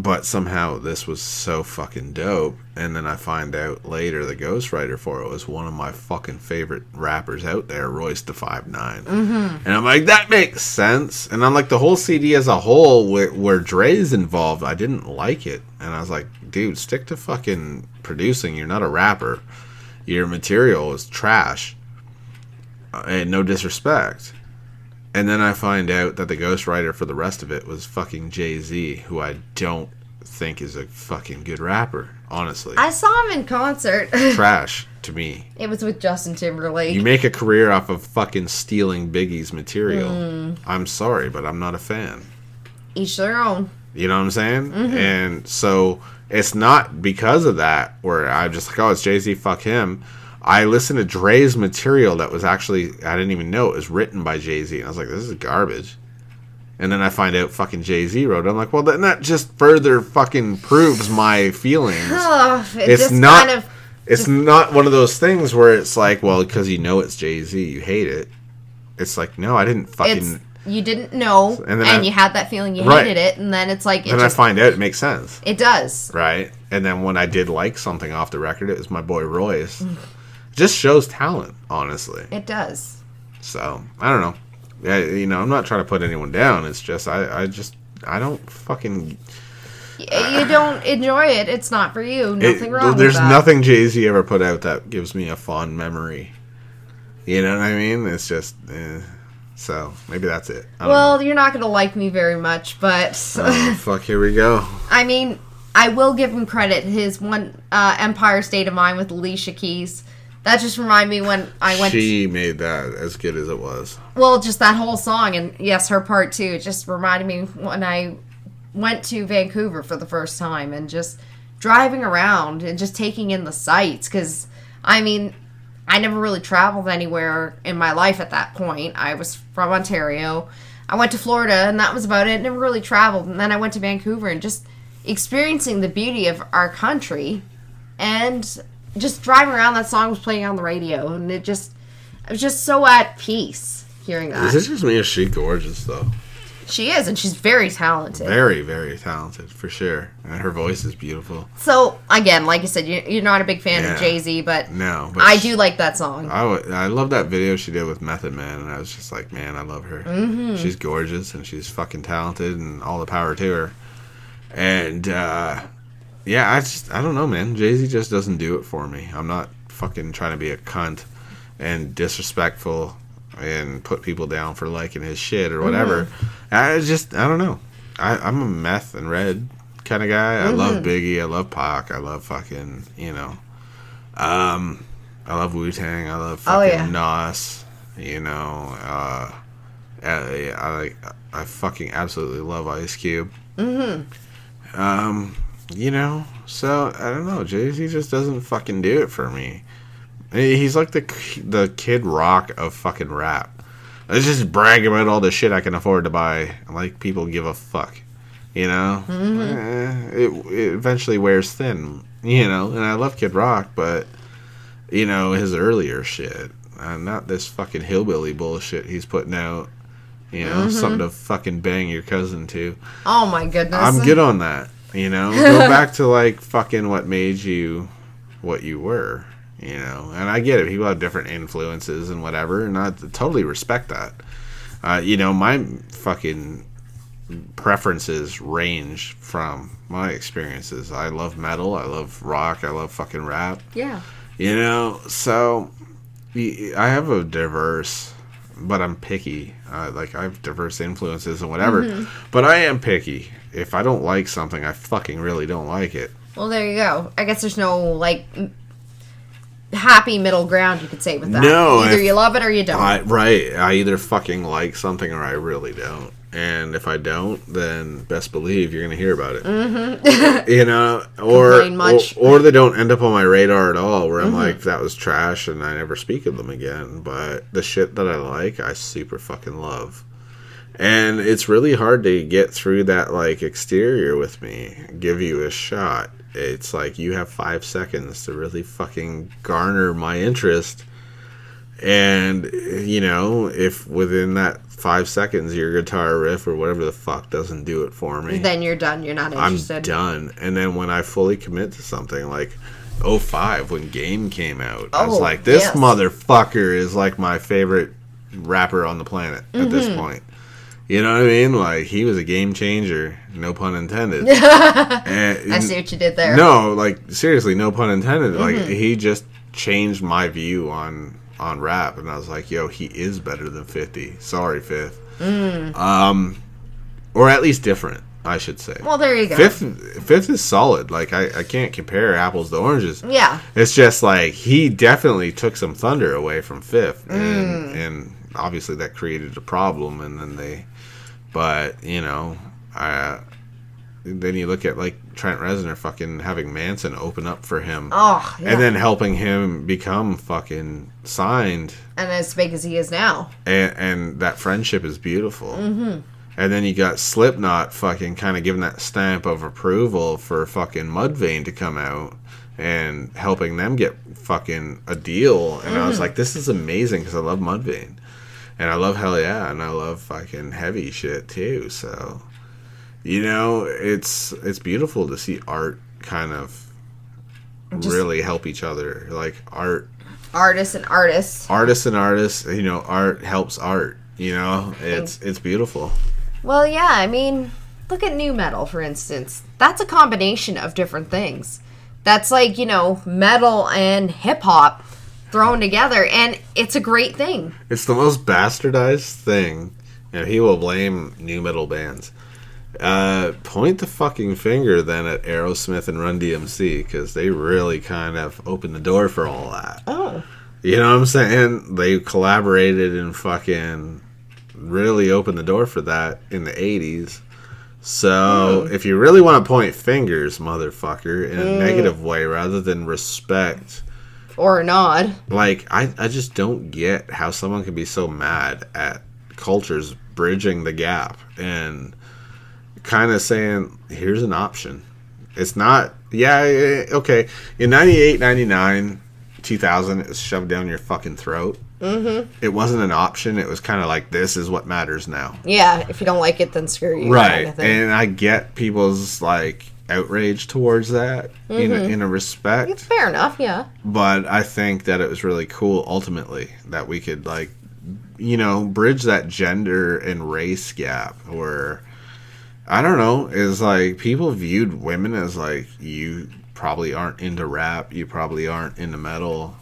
But somehow this was so fucking dope. And then I find out later the ghostwriter for it was one of my fucking favorite rappers out there, Royce the Five Mm-hmm. And I'm like, that makes sense. And I'm like, the whole CD as a whole, where, where Dre's involved, I didn't like it. And I was like, dude, stick to fucking producing. You're not a rapper. Your material is trash. Uh, and no disrespect. And then I find out that the ghostwriter for the rest of it was fucking Jay Z, who I don't think is a fucking good rapper, honestly. I saw him in concert. Trash to me. it was with Justin Timberlake. You make a career off of fucking stealing Biggie's material. Mm. I'm sorry, but I'm not a fan. Each their own. You know what I'm saying? Mm-hmm. And so it's not because of that where I'm just like, oh, it's Jay Z, fuck him. I listened to Dre's material that was actually, I didn't even know it was written by Jay Z. And I was like, this is garbage. And then I find out fucking Jay Z wrote it. I'm like, well, then that just further fucking proves my feelings. Oh, it it's just not. kind of. it's not one of those things where it's like, well, because you know it's Jay Z, you hate it. It's like, no, I didn't fucking. It's you didn't know, And and, then I- you had that feeling you Right. hated it, and then it's like it then I find out it makes sense. it does. right? And then when I did like something off the record, it was my boy Royce. Mm. Just shows talent, honestly. It does. So I don't know. Yeah, you know, I'm not trying to put anyone down. It's just I, I just I don't fucking. You don't enjoy it. It's not for you. Nothing it- wrong. There's with that. nothing Jay Z ever put out that gives me a fond memory. You know what I mean? It's just. Eh. So maybe that's it. I Well, you're not gonna like me very much, but. Oh, fuck, here we go. I mean, I will give him credit. His one uh, Empire State of Mind with Alicia Keys. That just reminded me when I went. She made that as good as it was. well, just that whole song, and yes, her part too. It just reminded me when I went to Vancouver for the first time and just driving around and just taking in the sights. Because I mean, I never really traveled anywhere in my life at that point. I was from Ontario. I went to Florida, and that was about it. Never really traveled, and then I went to Vancouver and just experiencing the beauty of our country, and just driving around. That song was playing on the radio, and it just, I was just so at peace hearing that. Is this just me? Is she gorgeous though? She is, and she's very talented. Very, very talented for sure, and her voice is beautiful. So again, like I said, you- you're not a big fan Yeah. of Jay Z, but No, but I she- do like that song. I, w- I love that video she did with Method Man, and I was just like, man, I love her. Mm-hmm. She's gorgeous and she's fucking talented, and all the power to her. And uh, yeah, I just I don't know, man. Jay Z just doesn't do it for me. I'm not fucking trying to be a cunt and disrespectful and put people down for liking his shit or whatever. I just I don't know. I, I'm a meth and red kind of guy. I love Biggie. I love Pac. I love fucking you know. Um, I love Wu Tang. I love Oh, fucking yeah. Nas. You know, uh, I, I I fucking absolutely love Ice Cube. Mm-hmm. Um, you know, so I don't know. Jay Z just doesn't fucking do it for me. He's like the the Kid Rock of fucking rap. Let's just brag about all the shit I can afford to buy. Like people give a fuck, you know. Eh, it, it eventually wears thin, you know. And I love Kid Rock, but you know his earlier shit, uh, not this fucking hillbilly bullshit he's putting out. You know, something to fucking bang your cousin to. oh my goodness! I'm good on that. You know, go back to like fucking what made you what you were. You know, and I get it. People have different influences and whatever, and I totally respect that. Uh, you know, my fucking preferences range from my experiences. I love metal. I love rock. I love fucking rap. Yeah. You know, so I have a diverse, but I'm picky. Uh, like I have diverse influences and whatever, but I am picky. If I don't like something, I fucking really don't like it. Well, there you go. I guess there's no like. happy middle ground you could say with that. No, either if- you love it or you don't. I, right. I either fucking like something or I really don't. And if I don't, then best believe you're gonna hear about it. Mm-hmm. you know, or, or or they don't end up on my radar at all. Where I'm like, that was trash, and I never speak of them again. But the shit that I like, I super fucking love. And it's really hard to get through that like exterior with me, give you a shot. It's like you have five seconds to really fucking garner my interest. And you know, if within that five seconds your guitar riff or whatever the fuck doesn't do it for me, then you're done. You're not interested. I'm done. And then when I fully commit to something like 05 when Game came out, I was Oh, like, this yes. motherfucker is like my favorite rapper on the planet at this Mm-hmm. point. You know what I mean? Like he was a game changer, no pun intended. And- I see what you did there. no, like seriously, no pun intended. Like Mm-hmm. he just changed my view on on rap, and I was like, yo, he is better than Fifty. Sorry, Fifth. Mm. Um, or at least different, I should say. Well, there you go. Fifth, fifth is solid. Like I, I can't compare apples to oranges. Yeah. It's just like he definitely took some thunder away from fifth, Mm. and and obviously that created a problem. And then they, but you know, uh, then you look at like Trent Reznor fucking having Manson open up for him, Oh, yeah. and then helping him become fucking signed and as big as he is now. and, and that friendship is beautiful. Mm-hmm. And then you got Slipknot fucking kind of giving that stamp of approval for fucking Mudvayne to come out and helping them get fucking a deal. And I was like, this is amazing because I love Mudvayne. And I love Hellyeah, and I love fucking heavy shit too. So, you know, it's it's beautiful to see art kind of Just- really help each other. Like art Artists and artists. artists and artists you know art helps art you know it's it's beautiful Well, yeah, I mean, look at nu metal, for instance. That's a combination of different things. That's like, you know, metal and hip hop thrown together, and it's a great thing. it's the most bastardized thing and he will blame nu metal bands uh point the fucking finger then at aerosmith and run dmc because they really kind of opened the door for all that Oh. you know what i'm saying? They collaborated and fucking really opened the door for that in the 80s so if you really want to point fingers motherfucker in a negative way rather than respect Or a nod. like I, I just don't get how someone can be so mad at cultures bridging the gap and kind of saying here's an option. It's not yeah eh, okay. In 98 99 2000 it was shoved down your fucking throat. Mm-hmm. it wasn't an option. It was kind of like this is what matters now. Yeah, if you don't like it, then screw you. right kind of and i get people's like outrage towards that in, a, in a respect. It's Fair enough, yeah. but I think that it was really cool ultimately that we could like you know bridge that gender and race gap where I don't know is like people viewed women as like you probably aren't into rap you probably aren't into metal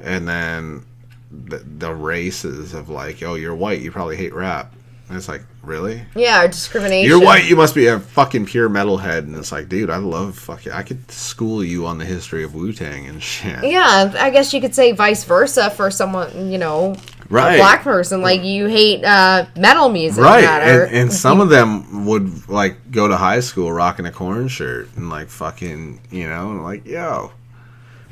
and then the, the races of like oh you're white you probably hate rap and it's like really Yeah, discrimination. you're white. You must be a fucking pure metalhead. And it's like, dude, I love fucking. I could school you on the history of Wu Tang and shit. Yeah, I guess you could say vice versa for someone, you know, Right. black person. Like you hate uh, metal music, Right, or- and, and some of them would like go to high school rocking a Korn shirt and like fucking, you know, like, yo,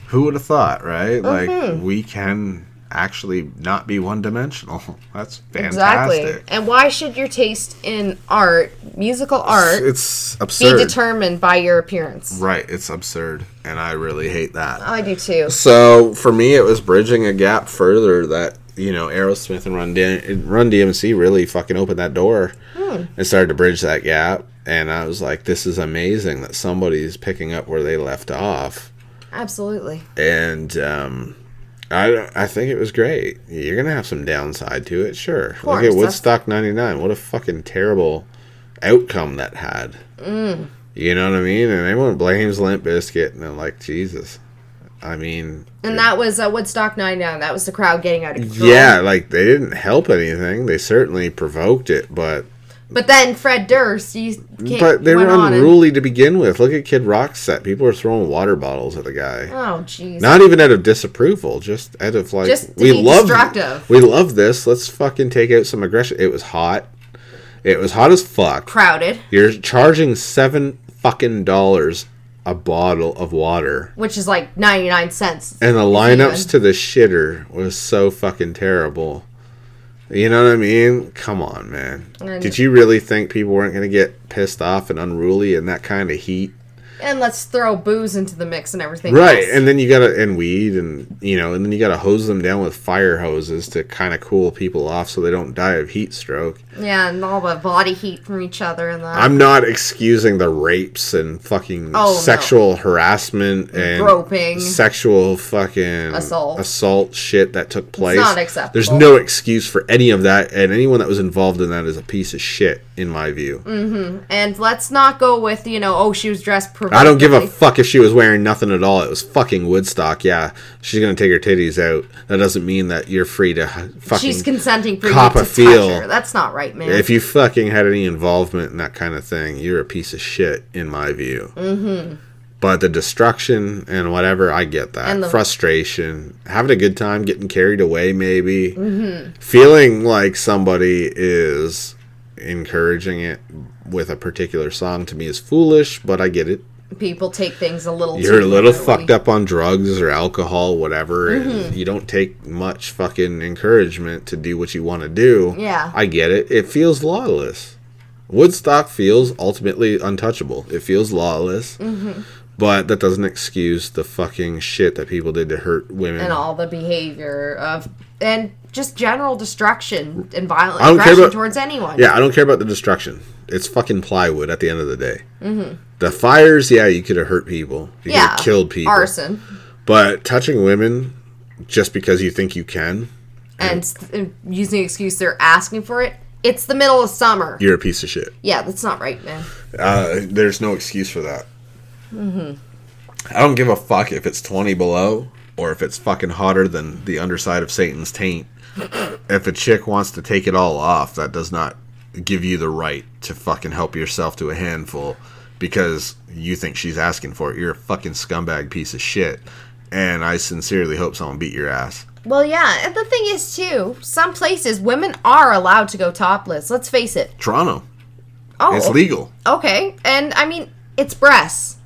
who would have thought, right? Mm-hmm. Like we can actually not be one dimensional. That's exactly. fantastic. And why should your taste in art, musical art, It's be absurd. determined by your appearance? right, it's absurd, and I really hate that. I do too. So for me, it was bridging a gap further that you know Aerosmith and Run, D- Run DMC really fucking opened that door and started to bridge that gap. And I was like, this is amazing that somebody's picking up where they left off. Absolutely. And um, I I think it was great. You're gonna have some downside to it, sure. Look at Woodstock '99. What a fucking terrible outcome that had. Mm. You know what I mean? And everyone blames Limp Bizkit, and they're like, Jesus. I mean, And that was uh, Woodstock 99. That was the crowd getting out of control. Yeah, like they didn't help anything. They certainly provoked it, but But then Fred Durst, he came, But they were on and- unruly to begin with. Look at Kid Rock's set. People were throwing water bottles at the guy. Oh, jeez. Not even out of disapproval, just out of like Just we love destructive. we love this. Let's fucking take out some aggression. It was hot. It was hot as fuck. Crowded, You're charging seven fucking dollars a bottle of water. which is like 99 cents. And the lineups even. to the shitter was so fucking terrible. You know what I mean? Come on, man. And- Did you really think people weren't going to get pissed off and unruly in that kind of heat? And let's throw booze into the mix and everything. Right, else. and then you gotta and weed and you know, and then you gotta hose them down with fire hoses to kind of cool people off so they don't die of heat stroke. yeah, and all the body heat from each other and that. I'm not excusing the rapes and fucking Oh, no. sexual harassment and Groping. sexual fucking Assault. assault shit that took place. not acceptable. There's no excuse for any of that, and anyone that was involved in that is a piece of shit, in my view. Mm-hmm. And let's not go with you know, oh, she was dressed. I don't give a fuck if she was wearing nothing at all. It was fucking Woodstock. Yeah, she's gonna take her titties out. That doesn't mean that you're free to fucking. She's consenting for you cop to a touch feel. her. That's not right, man. if you fucking had any involvement in that kind of thing, you're a piece of shit, in my view. Mm-hmm. But the destruction and whatever, I get that. The- Frustration, having a good time, getting carried away, maybe. Mm-hmm. Feeling like somebody is encouraging it with a particular song to me is foolish, but I get it. People take things a little. You're a little fucked up on drugs or alcohol, whatever. Mm-hmm. And you don't take much fucking encouragement to do what you want to do. Yeah. I get it. It feels lawless. Woodstock feels ultimately untouchable. It feels lawless. Mm-hmm. But that doesn't excuse the fucking shit that people did to hurt women. and all the behavior of and just general destruction and violent I don't care about- towards anyone. Yeah, I don't care about the destruction. It's fucking plywood at the end of the day. Mm-hmm. The fires, yeah, you could have hurt people. You could yeah, have killed people. arson, But touching women just because you think you can, and, and using the excuse they're asking for it. It's the middle of summer. you're a piece of shit. Yeah, that's not right, man. Uh, there's no excuse for that. I don't give a fuck if it's 20 below or if it's fucking hotter than the underside of Satan's taint. If a chick wants to take it all off, that does not give you the right to fucking help yourself to a handful because you think she's asking for it. You're a fucking scumbag piece of shit. And I sincerely hope someone beat your ass. Well, yeah, and the thing is too, some places women are allowed to go topless. Let's face it. Toronto, Oh, it's legal. Okay, and I mean it's breasts.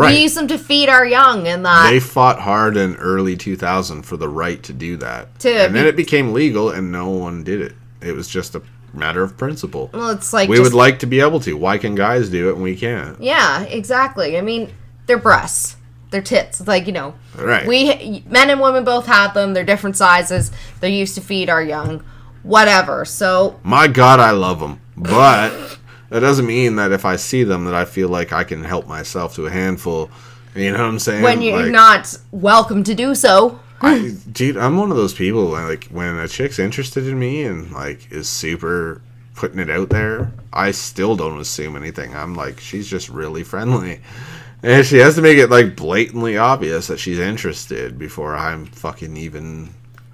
Right. We use them to feed our young, and that. they fought hard in early 2000 for the right to do that To and then it became legal and no one did it it was just a matter of principle well, it's like we just- would like to be able to why can guys do it and we can't Yeah, exactly. I mean, they're breasts, they're tits. It's like you know, Right. We men and women both have them. They're different sizes. They're used to feed our young, whatever. So my god i love them but that doesn't mean that if i see them that i feel like i can help myself to a handful you know what i'm saying when you're Like, not welcome to do so, I, dude, I'm one of those people like when a chick's interested in me and like is super putting it out there, I still don't assume anything. I'm like, she's just really friendly. And she has to make it like blatantly obvious that she's interested before I'm fucking even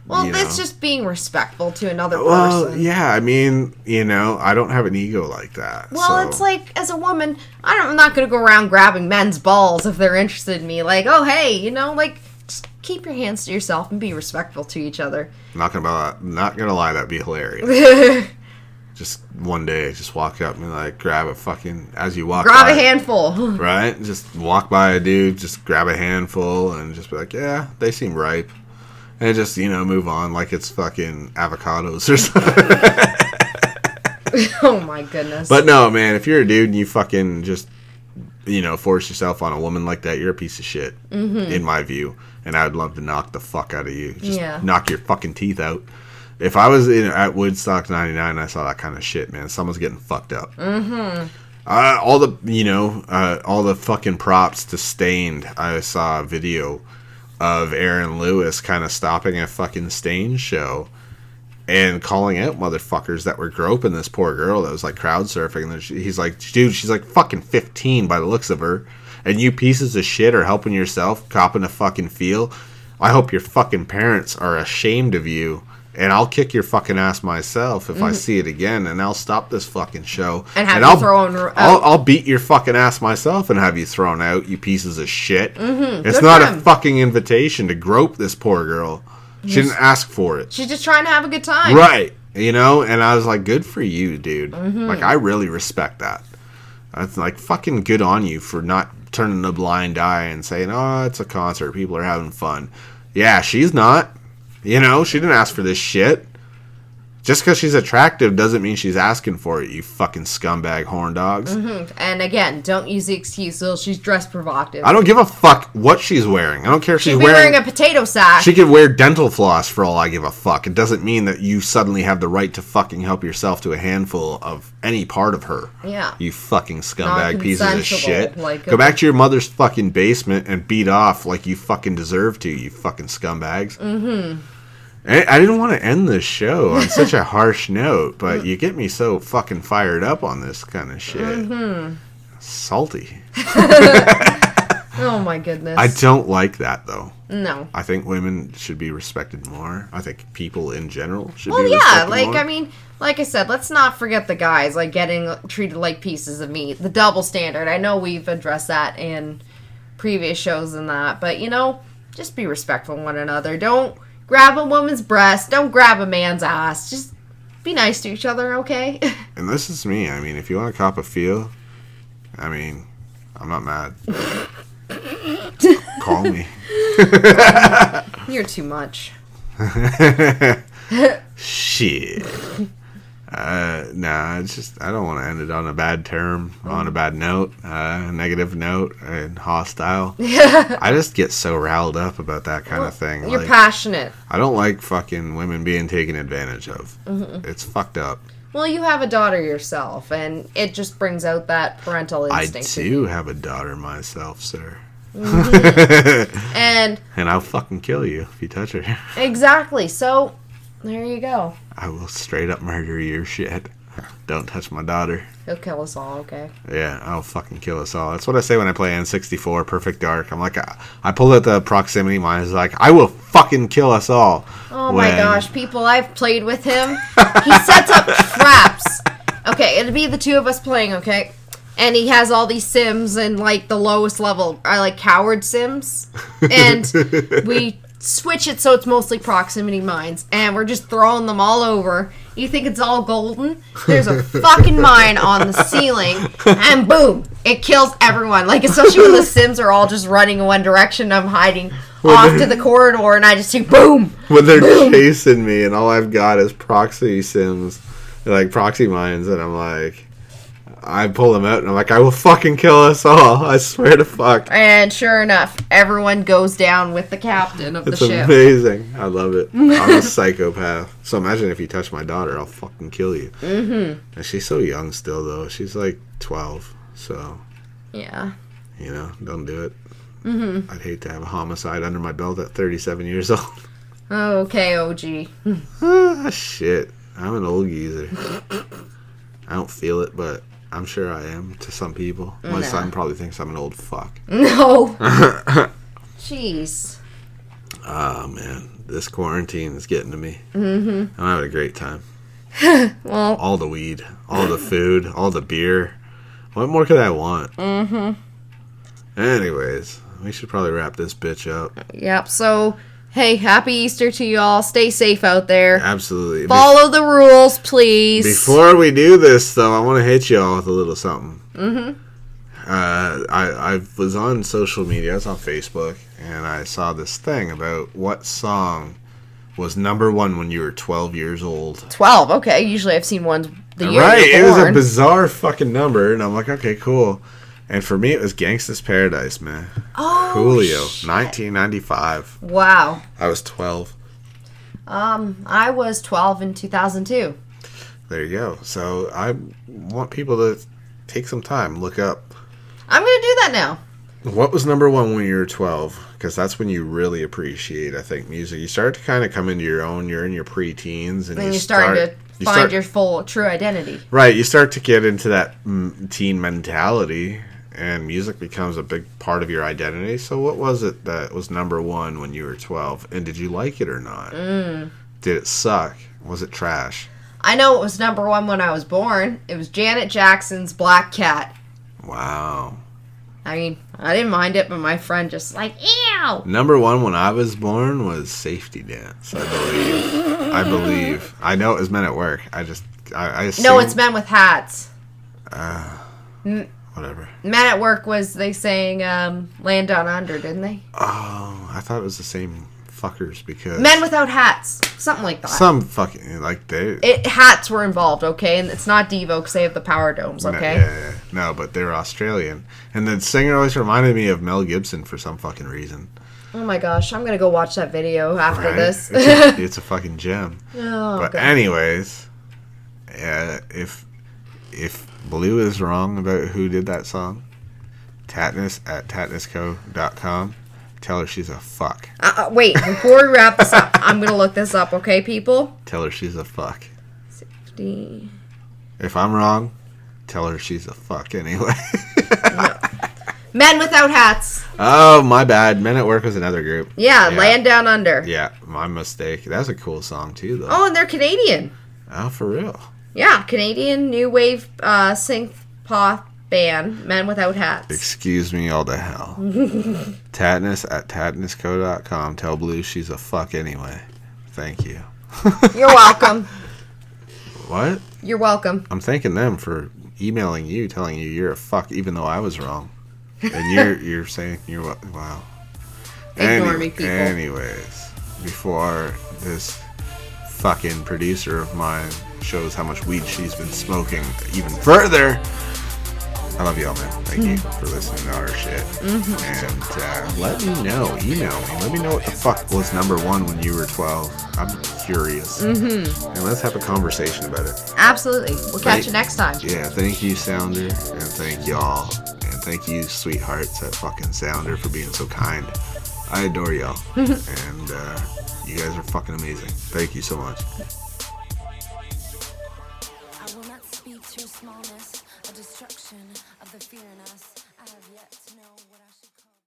well, that's know. just being respectful to another Well, person. yeah, I mean, you know, I don't have an ego like that. Well, so- it's like as a woman, I don't, I'm not gonna go around grabbing men's balls if they're interested in me. Like, oh hey, you know, like just keep your hands to yourself and be respectful to each other. not gonna about not gonna lie, that'd be hilarious. just one day, just walk up and like grab a fucking as you walk. Grab by, a handful. right? Just walk by a dude, just grab a handful, and just be like, "Yeah, they seem ripe," and just you know move on like it's fucking avocados or something. oh my goodness. but no, man, if you're a dude and you fucking just you know force yourself on a woman like that, you're a piece of shit, in my view. And I would love to knock the fuck out of you, just Yeah. knock your fucking teeth out. If I was in at Woodstock '99, and I saw that kind of shit, man. Someone's getting fucked up. Uh, all the you know, uh, all the fucking props to Staind. I saw a video of Aaron Lewis kind of stopping a fucking Staind show and calling out motherfuckers that were groping this poor girl that was like crowd surfing. And he's like, dude, she's like fucking 15 by the looks of her. And you pieces of shit are helping yourself, copping a fucking feel. I hope your fucking parents are ashamed of you And I'll kick your fucking ass myself if I see it again, and I'll stop this fucking show. Mm-hmm. And have you I'll, thrown her I'll, out. I'll beat your fucking ass myself and have you thrown out, you pieces of shit. Mm-hmm. It's Good not a fucking invitation to grope this poor girl. She didn't ask for it. She's just trying to have a good time. Right. You know, and I was like, good for you, dude. Mm-hmm. Like, I really respect that. That's like fucking good on you for not turning a blind eye and saying, oh, it's a concert. People are having fun. Yeah, she's not. You know, she didn't ask for this shit. Just because she's attractive doesn't mean she's asking for it, you fucking scumbag horn dogs. And again, don't use the excuse, "Oh, she's dressed provocative." I don't give a fuck what she's wearing. I don't care if she's She'd be wearing. wearing a potato sack. She could wear dental floss for all I give a fuck. It doesn't mean that you suddenly have the right to fucking help yourself to a handful of any part of her. Yeah. You fucking scumbag pieces of shit. like Go back to your mother's fucking basement and beat off like you fucking deserve to, you fucking scumbags. Mm-hmm. I, I didn't want to end this show on such a harsh note, but you get me so fucking fired up on this kind of shit. Mm-hmm. Salty. oh my goodness. I don't like that though. no. I think women should be respected more. I think people in general should Well, be yeah, like more. I mean, like I said, let's not forget the guys like getting treated like pieces of meat. The double standard. I know we've addressed that in previous shows and that, but you know, just be respectful of one another. Don't grab a woman's breast. Don't grab a man's ass. Just be nice to each other, okay? and this is me. I mean, if you want to cop a feel, I mean, I'm not mad. Call me. You're too much. Shit. Uh, nah, it's just I don't want to end it on a bad term, on a bad note, uh, negative note, and hostile. I just get so riled up about that kind of thing. You're like, passionate. I don't like fucking women being taken advantage of. Mm-hmm. It's fucked up. Well, you have a daughter yourself, and it just brings out that parental I instinct. in do have a daughter myself, sir. And And I'll fucking kill you if you touch her. exactly. So there you go. I will straight up murder your shit. Don't touch my daughter. He'll kill us all. Okay. Yeah, I'll fucking kill us all. That's what I say when I play N64 Perfect Dark. I'm like, I, I pulled out the proximity mine. It's like, I will fucking kill us all. Oh my gosh, people! I've played with him. He sets up traps. Okay, it'll be the two of us playing. Okay. And he has all these sims and like the lowest level are like coward sims, and we switch it so it's mostly proximity mines, and we're just throwing them all over. You think it's all golden? There's a fucking mine on the ceiling, and boom, it kills everyone. Like especially when the sims are all just running in one direction. I'm hiding off to the corridor, and I just see boom. When they're chasing me and all I've got is proxy sims, like proxy mines, and I'm like, I pull them out and I'm like, I will fucking kill us all. I swear to fuck. And sure enough, everyone goes down with the captain of It's the ship. amazing. I love it. I'm a psychopath. So imagine if you touch my daughter, I'll fucking kill you. Mm-hmm. And she's so young still, though. She's like 12. So, Yeah. you know, don't do it. Mm-hmm. I'd hate to have a homicide under my belt at 37 years old. Okay, OG. ah, shit. I'm an old geezer. I don't feel it, but I'm sure I am to some people. My Nah. son probably thinks I'm an old fuck. No. Jeez. Oh, man. This quarantine is getting to me. Mm-hmm. I'm having a great time. Well, all the weed, all the food, all the beer. What more could I want? Mm-hmm. Anyways, we should probably wrap this bitch up. yep. So, hey, happy Easter to you all. Stay safe out there. Absolutely. Be- Follow the rules, please. Before we do this, though, I want to hit y'all with a little something. Mm-hmm. Uh, I I was on social media. I was on Facebook, and I saw this thing about what song was number one when you were 12 years old. 12. Okay. Usually I've seen ones the year right, it was a bizarre fucking number, and I'm like, okay, cool. And for me, it was Gangsta's Paradise, man. oh, Coolio, shit. 1995. Wow. I was 12. Um, I was 12 in 2002. There you go. So I want people to take some time, look up I'm going to do that now. what was number one when you were 12, because that's when you really appreciate, I think, music. You start to kind of come into your own. You're in your preteens, and And you you're starting start, to you find start- your full true identity. right. You start to get into that mm, teen mentality, and music becomes a big part of your identity. So, what was it that was number one when you were 12, and did you like it or not? Mm. Did it suck? Was it trash? I know it was number one when I was born. It was Janet Jackson's Black Cat. Wow. I mean, I didn't mind it, but my friend just like, ew. Number one when I was born was Safety Dance. I believe. I believe. I know it was Men at Work. I just. I, I No, it's Men with Hats. Whatever. Men at Work was they saying um, Land Down Under, didn't they? Oh, I thought it was the same fuckers because. Men Without Hats, something like that. Some fucking. Like they. it hats were involved, okay, and it's not Devo because they have the power domes, No, okay. yeah, yeah. No, but they were Australian. And the singer always reminded me of Mel Gibson for some fucking reason. Oh my gosh, I'm gonna go watch that video after Right? this. It's a, it's a fucking gem. oh, but God. anyways, uh, if if Blu is wrong about who did that song, Tattness at tatnusco.com. Tell her she's a fuck. Uh, uh, wait, before we wrap this up, I'm gonna look this up, okay, people? Tell her she's a fuck. D- If I'm wrong, tell her she's a fuck anyway. Men Without Hats. oh, my bad. Men at Work was another group. Yeah, Yeah. Land Down Under. Yeah, my mistake. That's a cool song too, though. Oh, and they're Canadian. Oh, for real. Yeah, Canadian new wave uh, synth pop band, Men Without Hats. Excuse me all the hell. Tattness at tatnusco.com. Tell Blu she's a fuck anyway. Thank you. You're welcome. What? You're welcome. I'm thanking them for emailing you, telling you you're a fuck, even though I was wrong. And you're you're saying you're wow. Ignore me, people. Anyways, before this fucking producer of mine shows how much weed she's been smoking even further. I love y'all, man. Thank you Mm-hmm. for listening to our shit. And uh, let me know. Email me. Let me know what the fuck was number one when you were 12. I'm curious. Mm-hmm. And let's have a conversation about it. Absolutely. We'll catch you next time. Yeah, thank you, Sounder, and thank y'all, and thank you, sweethearts at fucking Sounder, for being so kind. I adore y'all, and uh, you guys are fucking amazing. Thank you so much.